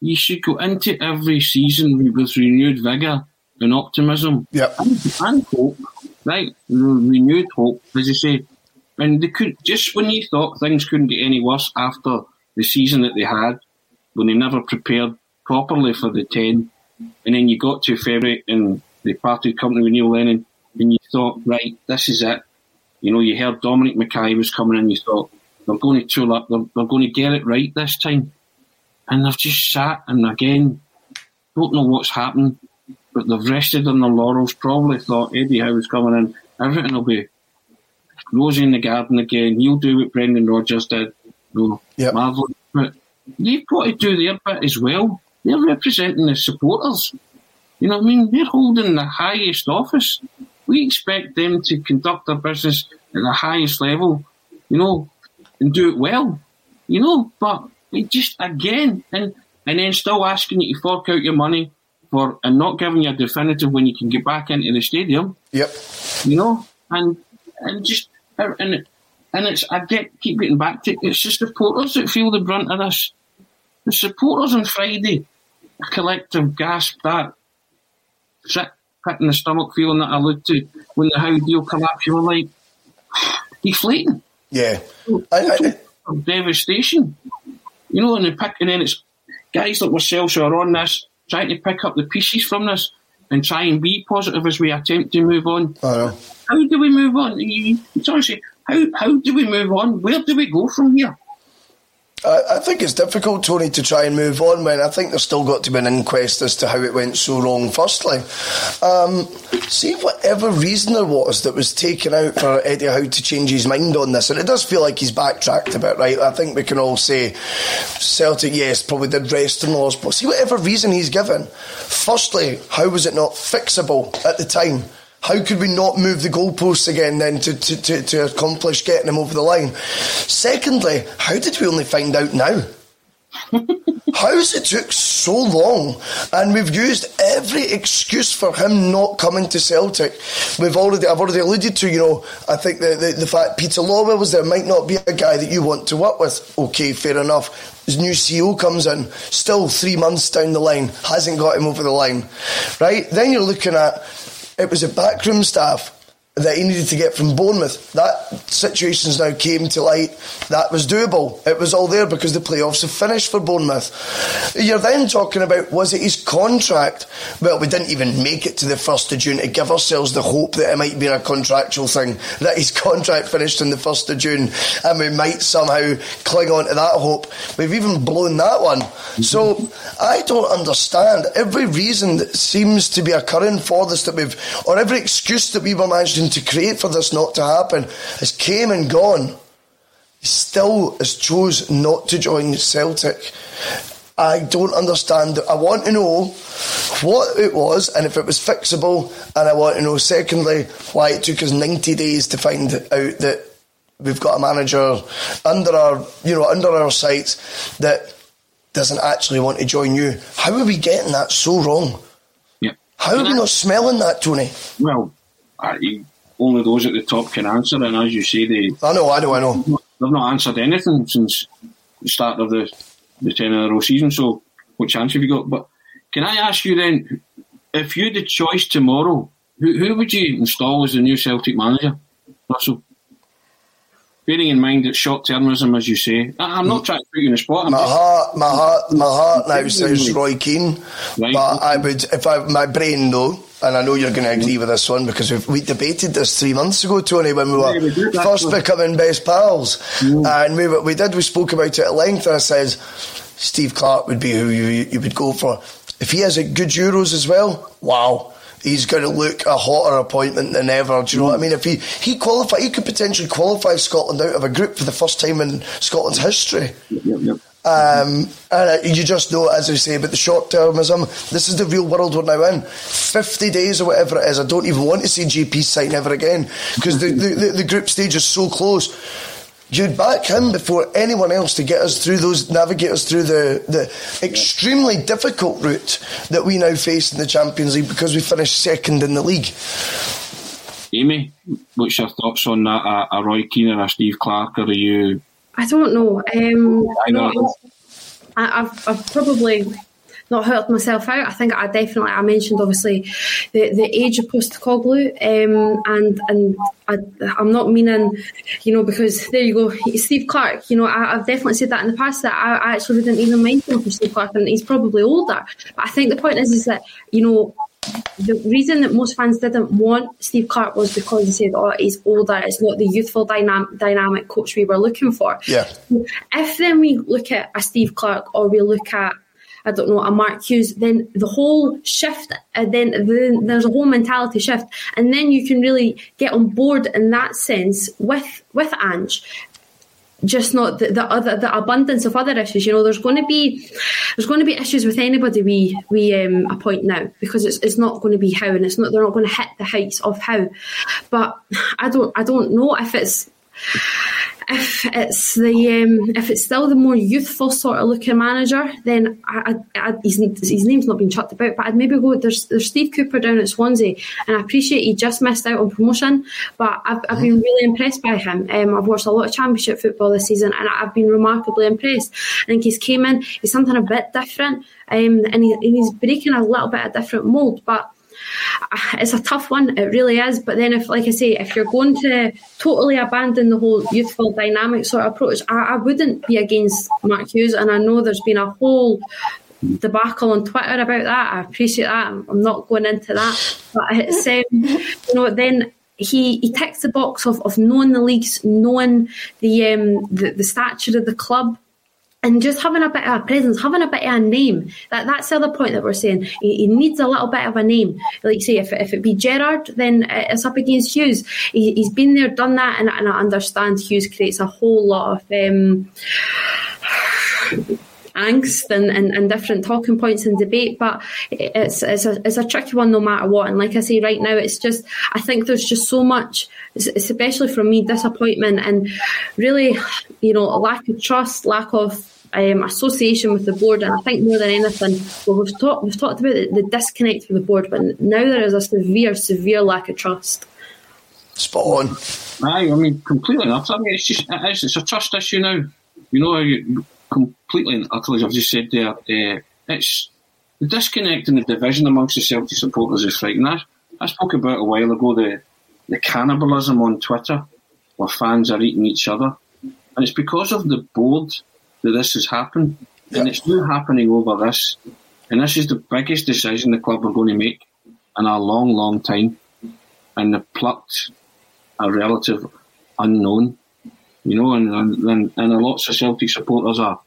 E: You should go into every season with renewed vigour and optimism.
F: Yep.
E: And, and hope, right? Renewed hope, as you say. And they could just when you thought things couldn't get any worse after the season that they had, when they never prepared properly for the ten, and then you got to February and they parted company with Neil Lennon, and you thought, right, this is it. You know, you heard Dominic McKay was coming in, you thought, they're going to tool up, they're, they're going to get it right this time. And they've just sat and again, don't know what's happened, but they've rested on their laurels, probably thought Eddie Howe's coming in, everything will be rosy in the garden again, he'll do what Brendan Rodgers did. You know,
F: yep.
E: marvellous. But they've got to do their bit as well. They're representing the supporters. You know what I mean? They're holding the highest office we expect them to conduct their business at the highest level, you know, and do it well, you know. But it just again, and and then still asking you to fork out your money for and not giving you a definitive when you can get back into the stadium.
F: Yep.
E: You know, and and just and and it's I get keep getting back to it. It's the supporters that feel the brunt of this. The supporters on Friday, a collective gasp that pit in the stomach feeling that I alluded to when the Howe deal collapsed. You were like deflating.
F: Yeah, I,
E: I, devastation. You know, and the pick, and then it's guys like ourselves who are on this trying to pick up the pieces from this and try and be positive as we attempt to move on. How do we move on? Say, how how do we move on? Where do we go from here?
F: I, think it's difficult, Tony, to try and move on when I think there's still got to be an inquest as to how it went so wrong, firstly. Um, see, whatever reason there was that was taken out for Eddie Howe to change his mind on this, and it does feel like he's backtracked a bit, right? I think we can all say Celtic, yes, probably did rest in laws, but see, whatever reason he's given, firstly, how was it not fixable at the time? How could we not move the goalposts again then to, to, to, to accomplish getting him over the line? Secondly, how did we only find out now? How has it took so long? And we've used every excuse for him not coming to Celtic. We've already, I've already alluded to, you know, I think the, the, the fact Peter Lawwell was there might not be a guy that you want to work with. Okay, fair enough. His new CEO comes in, still three months down the line, hasn't got him over the line. Right? Then you're looking at it was a backroom staff that he needed to get from Bournemouth. That situation's now came to light. That was doable. It was all there because the playoffs have finished for Bournemouth. You're then talking about was it his contract? Well, we didn't even make it to the first of June to give ourselves the hope that it might be a contractual thing that his contract finished on the first of June, and we might somehow cling on to that hope. We've even blown that one. Mm-hmm. So I don't understand every reason that seems to be occurring for this that we've, or every excuse that we were managing to create for this not to happen has came and gone. He still has chose not to join Celtic. I don't understand. I want to know what it was and if it was fixable. And I want to know, secondly, why it took us 90 days to find out that we've got a manager under our, you know, under our sights that doesn't actually want to join you. How are we getting that so wrong?
E: Yeah.
F: How are we not smelling that, Tony?
E: Well, I, only those at the top can answer, and as you say, they.
F: I know, I know, I know.
E: They've not answered anything since the start of the the ten in a row season. So, what chance have you got? But can I ask you then, if you had the choice tomorrow, who, who would you install as the new Celtic manager, Russell? Bearing in mind it's short termism, as you say, I, am not trying to put you in the spot. I'm
F: my
E: just-
F: heart, my heart, my heart now says Roy Keane,
E: Right.
F: but I would, if I, my brain though, and I know you're going to agree with this one because we've, we debated this three months ago, Tony, when we
E: Yeah, we
F: were
E: did,
F: first becoming best pals, mm. and we we did we spoke about it at length, and I says Steve Clarke would be who you, you would go for if he has a good Euros as well. Wow. He's going to look a hotter appointment than ever. Do you know what I mean? If he he qualify, he could potentially qualify Scotland out of a group for the first time in Scotland's history. Um, and uh, you just know, as I say, about the short termism, this is the real world we're now in. 50 days or whatever it is, I don't even want to see GP sign ever again because the, the, the, the group stage is so close. You'd back him before anyone else to get us through those, navigate us through the, the extremely difficult route that we now face in the Champions League because we finished second in the league.
E: Amy, what's your thoughts on that? A, a Roy Keane or a Steve Clarke, or are you?
G: I don't know. Um,
E: I know.
G: no, I, I've, I've probably not hurt myself out. I think I definitely I mentioned obviously the, the age of Postecoglou, um, and and I, I'm not meaning you know because there you go Steve Clarke. You know I, I've definitely said that in the past that I, I actually didn't even mind him for Steve Clarke, and he's probably older. But I think the point is is that you know the reason that most fans didn't want Steve Clarke was because they said, "Oh, he's older. It's not the youthful dynamic dynamic coach we were looking for."
F: Yeah.
G: If then we look at a Steve Clarke or we look at I don't know a Mark Hughes, then the whole shift, uh, then, then there's a whole mentality shift, and then you can really get on board in that sense with with Ange just not the, the other the abundance of other issues. You know, there's going to be there's going to be issues with anybody we we um, appoint now because it's it's not going to be Howe and it's not they're not going to hit the heights of Howe. But I don't I don't know if it's if it's the um, if it's still the more youthful sort of looking manager, then I, I, I, his, his name's not been chucked about. But I'd maybe go. There's there's Steve Cooper down at Swansea, and I appreciate he just missed out on promotion, but I've, I've been really impressed by him. Um, I've watched a lot of Championship football this season, and I've been remarkably impressed. I think he's came in. He's something a bit different, um, and, he, and he's breaking a little bit of different mould, but it's a tough one. It really is. But then, if, like I say, if you're going to totally abandon the whole youthful dynamic sort of approach, I, I wouldn't be against Mark Hughes. And I know there's been a whole debacle on Twitter about that. I appreciate that. I'm, not going into that. But it's, um, you know, then he, he ticks the box of, of knowing the leagues, knowing the, um, the the stature of the club, and just having a bit of a presence, having a bit of a name. That that's the other point that we're saying. He, he needs a little bit of a name. Like say, if, if it be Gerrard, then it's up against Hughes. He, he's been there, done that, and, and I understand Hughes creates a whole lot of. Um, angst and, and, and different talking points and debate but it's, it's, a, it's a tricky one no matter what and like I say right now it's just I think there's just so much especially from me disappointment and really you know a lack of trust lack of um, association with the board, and I think more than anything, well, we've talked we've talked about the, the disconnect with the board, but now there is a severe, severe lack of trust.
F: Spot on.
E: Aye, I mean, completely and utterly. I mean, it's just it is, it's a trust issue now. You know, you, completely and utterly, as I've just said there, uh, it's the disconnect and the division amongst the Celtic supporters is frightening. I, I spoke about a while ago the the cannibalism on Twitter, where fans are eating each other, and it's because of the board that this has happened, and it's now happening over this, and this is the biggest decision the club are going to make in a long, long time, and they've plucked a relative unknown, you know, and and, and lots of Celtic supporters are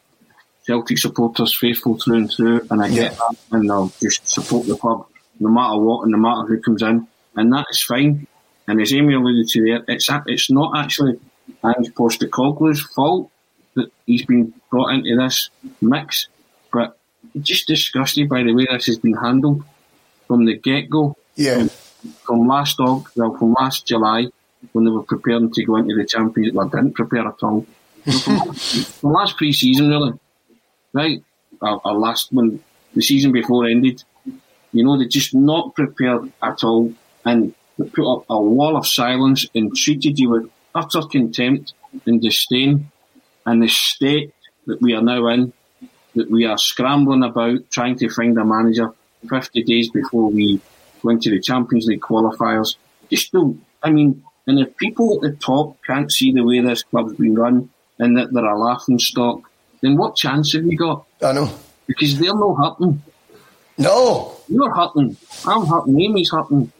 E: Celtic supporters faithful through and through, and I get that, and they'll just support the club no matter what and no matter who comes in, and that is fine. And as Amy alluded to there, it's it's not actually Ange Postecoglou's fault that he's been brought into this mix, but just disgusted by the way this has been handled from the get go.
F: Yeah.
E: From last Aug, well, from last July, when they were preparing to go into the Champions League. Well, didn't prepare at all. the last pre-season, really, right? Our, our last when the season before ended, you know, they just not prepared at all, and they put up a wall of silence and treated you with utter contempt and disdain. And the state that we are now in, that we are scrambling about trying to find a manager 50 days before we go into the Champions League qualifiers. Just don't, I mean, and if people at the top can't see the way this club's been run and that they're a laughing stock, then what chance have you got?
F: I know.
E: Because they're no hurting.
F: No.
E: You're hurting. I'm hurting. Amy's hurting.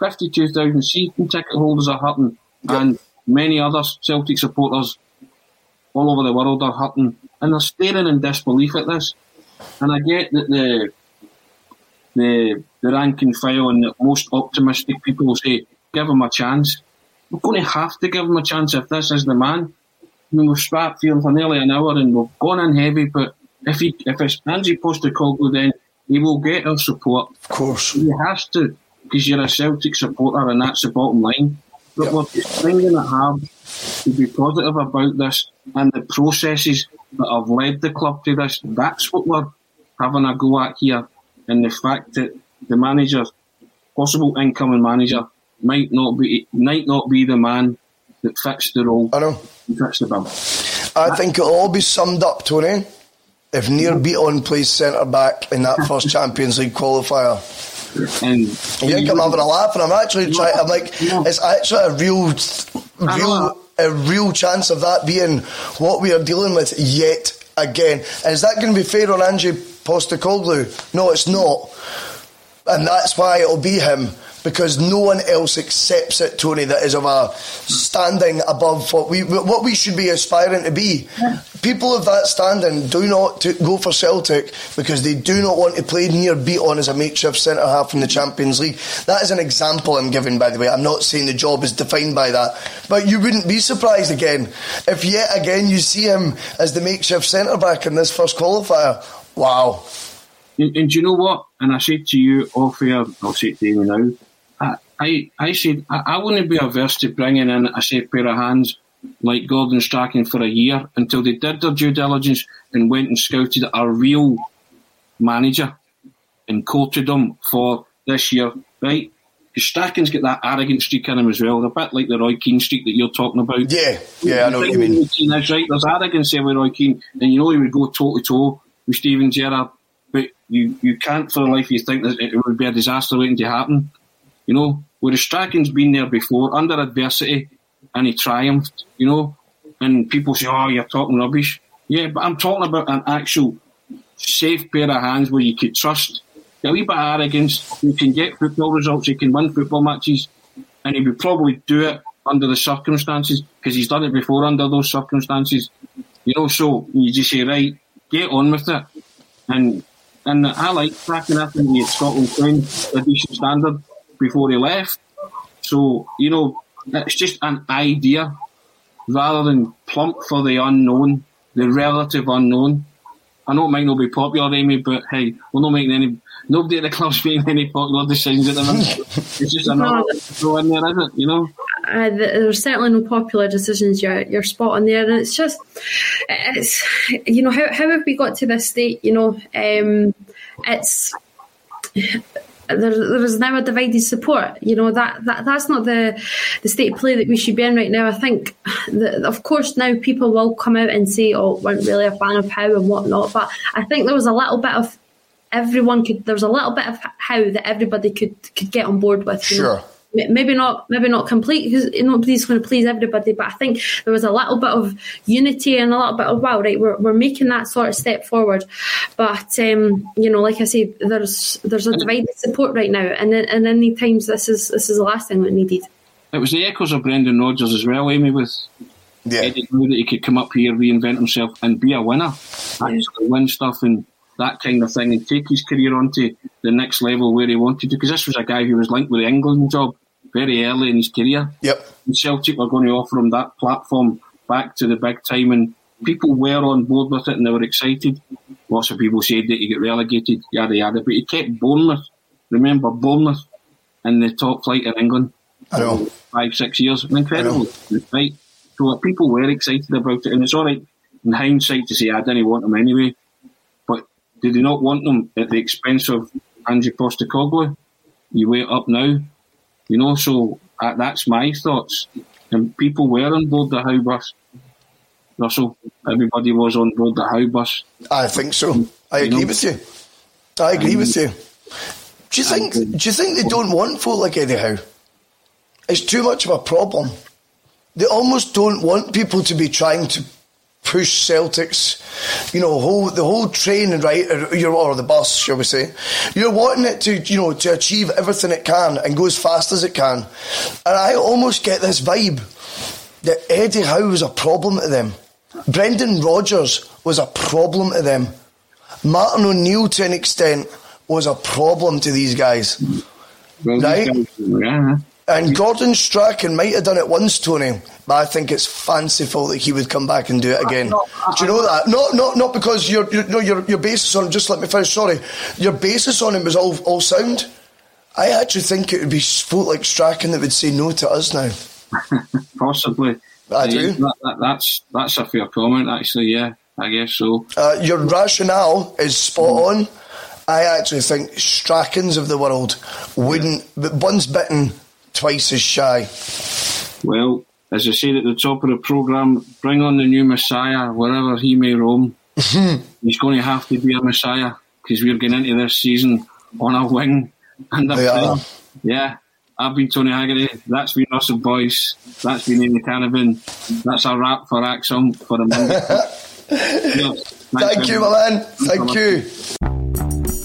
E: 52,000 season ticket holders are hurting. Yep. And many other Celtic supporters all over the world are hurting. And they're staring in disbelief at this. And I get that the the the rank and file and the most optimistic people say, give him a chance. We're going to have to give him a chance if this is the man. I mean, we've spat here for nearly an hour and we've gone in heavy, but if he if it's Ange Postecoglou, then he will get our support.
F: Of course.
E: He has to, because you're a Celtic supporter and that's the bottom line. But yep. we're just finding it hard to be positive about this and the processes that have led the club to this. That's what we're having a go at here. And the fact that the manager, possible incoming manager, might not be might not be the man that fits the role.
F: I know.
E: Fits the bill.
F: I think it'll all be summed up, Tony, if Nir Bitton plays centre back in that first Champions League qualifier.
E: And
F: you think I'm having a laugh, and I'm actually trying. I'm like, it's actually a real, real, uh-huh. a real chance of that being what we are dealing with yet again. Is that going to be fair on Ange Postecoglou? No, it's not, and that's why it'll be him because no one else accepts it, Tony, that is of a standing above what we what we should be aspiring to be. Yeah. People of that standing do not go for Celtic because they do not want to play Nir Bitton as a makeshift centre half in the Champions League. That is an example I'm giving, by the way. I'm not saying the job is defined by that, but you wouldn't be surprised again if yet again you see him as the makeshift centre back in this first qualifier. Wow.
E: And, and, do you know what? And I said to you off air, I'll say it to you now, I, I said I, I wouldn't be averse to bringing in a safe pair of hands like Gordon Strachan for a year until they did their due diligence and went and scouted a real manager and courted him for this year, right? Because Strachan's got that arrogant streak in him as well, a bit like the Roy Keane streak that you're talking about.
F: Yeah, yeah, I know what you mean.
E: Is right. There's arrogance there with Roy Keane, and you know he would go toe to toe with Steven Gerrard, but you, you can't for the life of you think that it would be a disaster waiting to happen. You know, whereas Strachan's been there before under adversity and he triumphed, you know, and people say, oh, you're talking rubbish. Yeah, but I'm talking about an actual safe pair of hands where you could trust. A wee bit of arrogance, you can get football results, you can win football matches, and he would probably do it under the circumstances because he's done it before under those circumstances. You know, so you just say, right, get on with it. And and I like Strachan I think the Scotland playing a decent standard before he left. So, you know, it's just an idea rather than plump for the unknown, the relative unknown. I know it might not be popular, Amy, but hey, we're not making any. Nobody at the club's making any popular decisions at the minute. it's just another throw in there, isn't it? You know.
G: Uh, there's certainly no popular decisions. You're you're spot on there, and it's just, it's you know how how have we got to this state? You know, um, it's there, there is now a divided support. You know that, that that's not the the state of play that we should be in right now. I think, that, of course, now people will come out and say, "Oh, weren't really a fan of Howe and whatnot." But I think there was a little bit of everyone could. There was a little bit of Howe that everybody could could get on board with.
F: Sure. Know?
G: Maybe not maybe not complete because nobody's going to please everybody but i think there was a little bit of unity and a little bit of wow right we're, we're making that sort of step forward but um, you know like i said there's there's a divided support right now and and any times this is this is the last thing that needed
E: it was the echoes of Brendan Rodgers as well Amy with
F: yeah.
E: Eddie knew that he could come up here reinvent himself and be a winner actually yeah. win stuff and that kind of thing and take his career onto the next level where he wanted to. Because this was a guy who was linked with the England job very early in his career.
F: Yep.
E: And Celtic were going to offer him that platform back to the big time, and people were on board with it and they were excited. Lots of people said that he got relegated, yada yada, but he kept Bournemouth. Remember Bournemouth in the top flight in England.
F: I know.
E: five, six years. Incredible, right? So uh, people were excited about it, and it's all right in hindsight to say I didn't want him anyway. Did they not want them at the expense of Ange Postecoglou? You wait up now, you know. So uh, that's my thoughts. And people were on board the Howe bus. Russell, everybody was on board the Howe bus.
F: I think so. I agree with you. I agree with you. Do you think? Do you think they don't want folk like Eddie Howe? It's too much of a problem. They almost don't want people to be trying to push Celtics, you know, whole, the whole train, right, or, or the bus, shall we say. You're wanting it to, you know, to achieve everything it can and go as fast as it can. And I almost get this vibe that Eddie Howe was a problem to them. Brendan Rodgers was a problem to them. Martin O'Neill, to an extent, was a problem to these guys.
E: Well,
F: right?
E: guys- yeah.
F: And Gordon Strachan might have done it once, Tony, but I think it's fanciful that he would come back and do it again. do you know that? Not, not, not because your, your, no, your, your basis on him. Just let me finish. Sorry, your basis on him was all, all sound. I actually think it would be folk like Strachan that would say no to us now.
E: Possibly.
F: I do.
E: That, that, that's that's a fair comment, actually. Yeah, I guess so.
F: Uh, your rationale is spot on. I actually think Strachan's of the world wouldn't, but once bitten, twice as shy.
E: Well, as I said at the top of the programme, bring on the new Messiah wherever he may roam. Mm-hmm. He's going to have to be a Messiah because we're getting into this season on a wing and a. Yeah, I've been Tony Haggerty. That's been Russell Boyce. That's been Amy Canavan. That's a wrap for ACSOM for the. Cheers. Thanks,
F: Thank you, man. Thank you.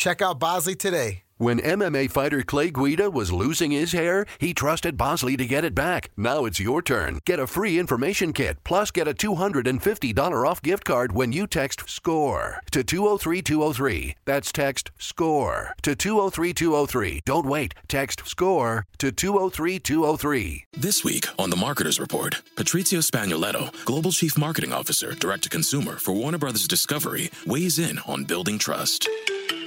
J: Check out Bosley today.
K: When MMA fighter Clay Guida was losing his hair, he trusted Bosley to get it back. Now it's your turn. Get a free information kit, plus get a $250 off gift card when you text SCORE to 203203. That's text SCORE to 203203. Don't wait. Text SCORE to 203203.
H: This week on The Marketer's Report, Patrizio Spagnoletto, Global Chief Marketing Officer, Direct to Consumer for Warner Brothers Discovery, weighs in on building trust.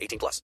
L: 18 plus.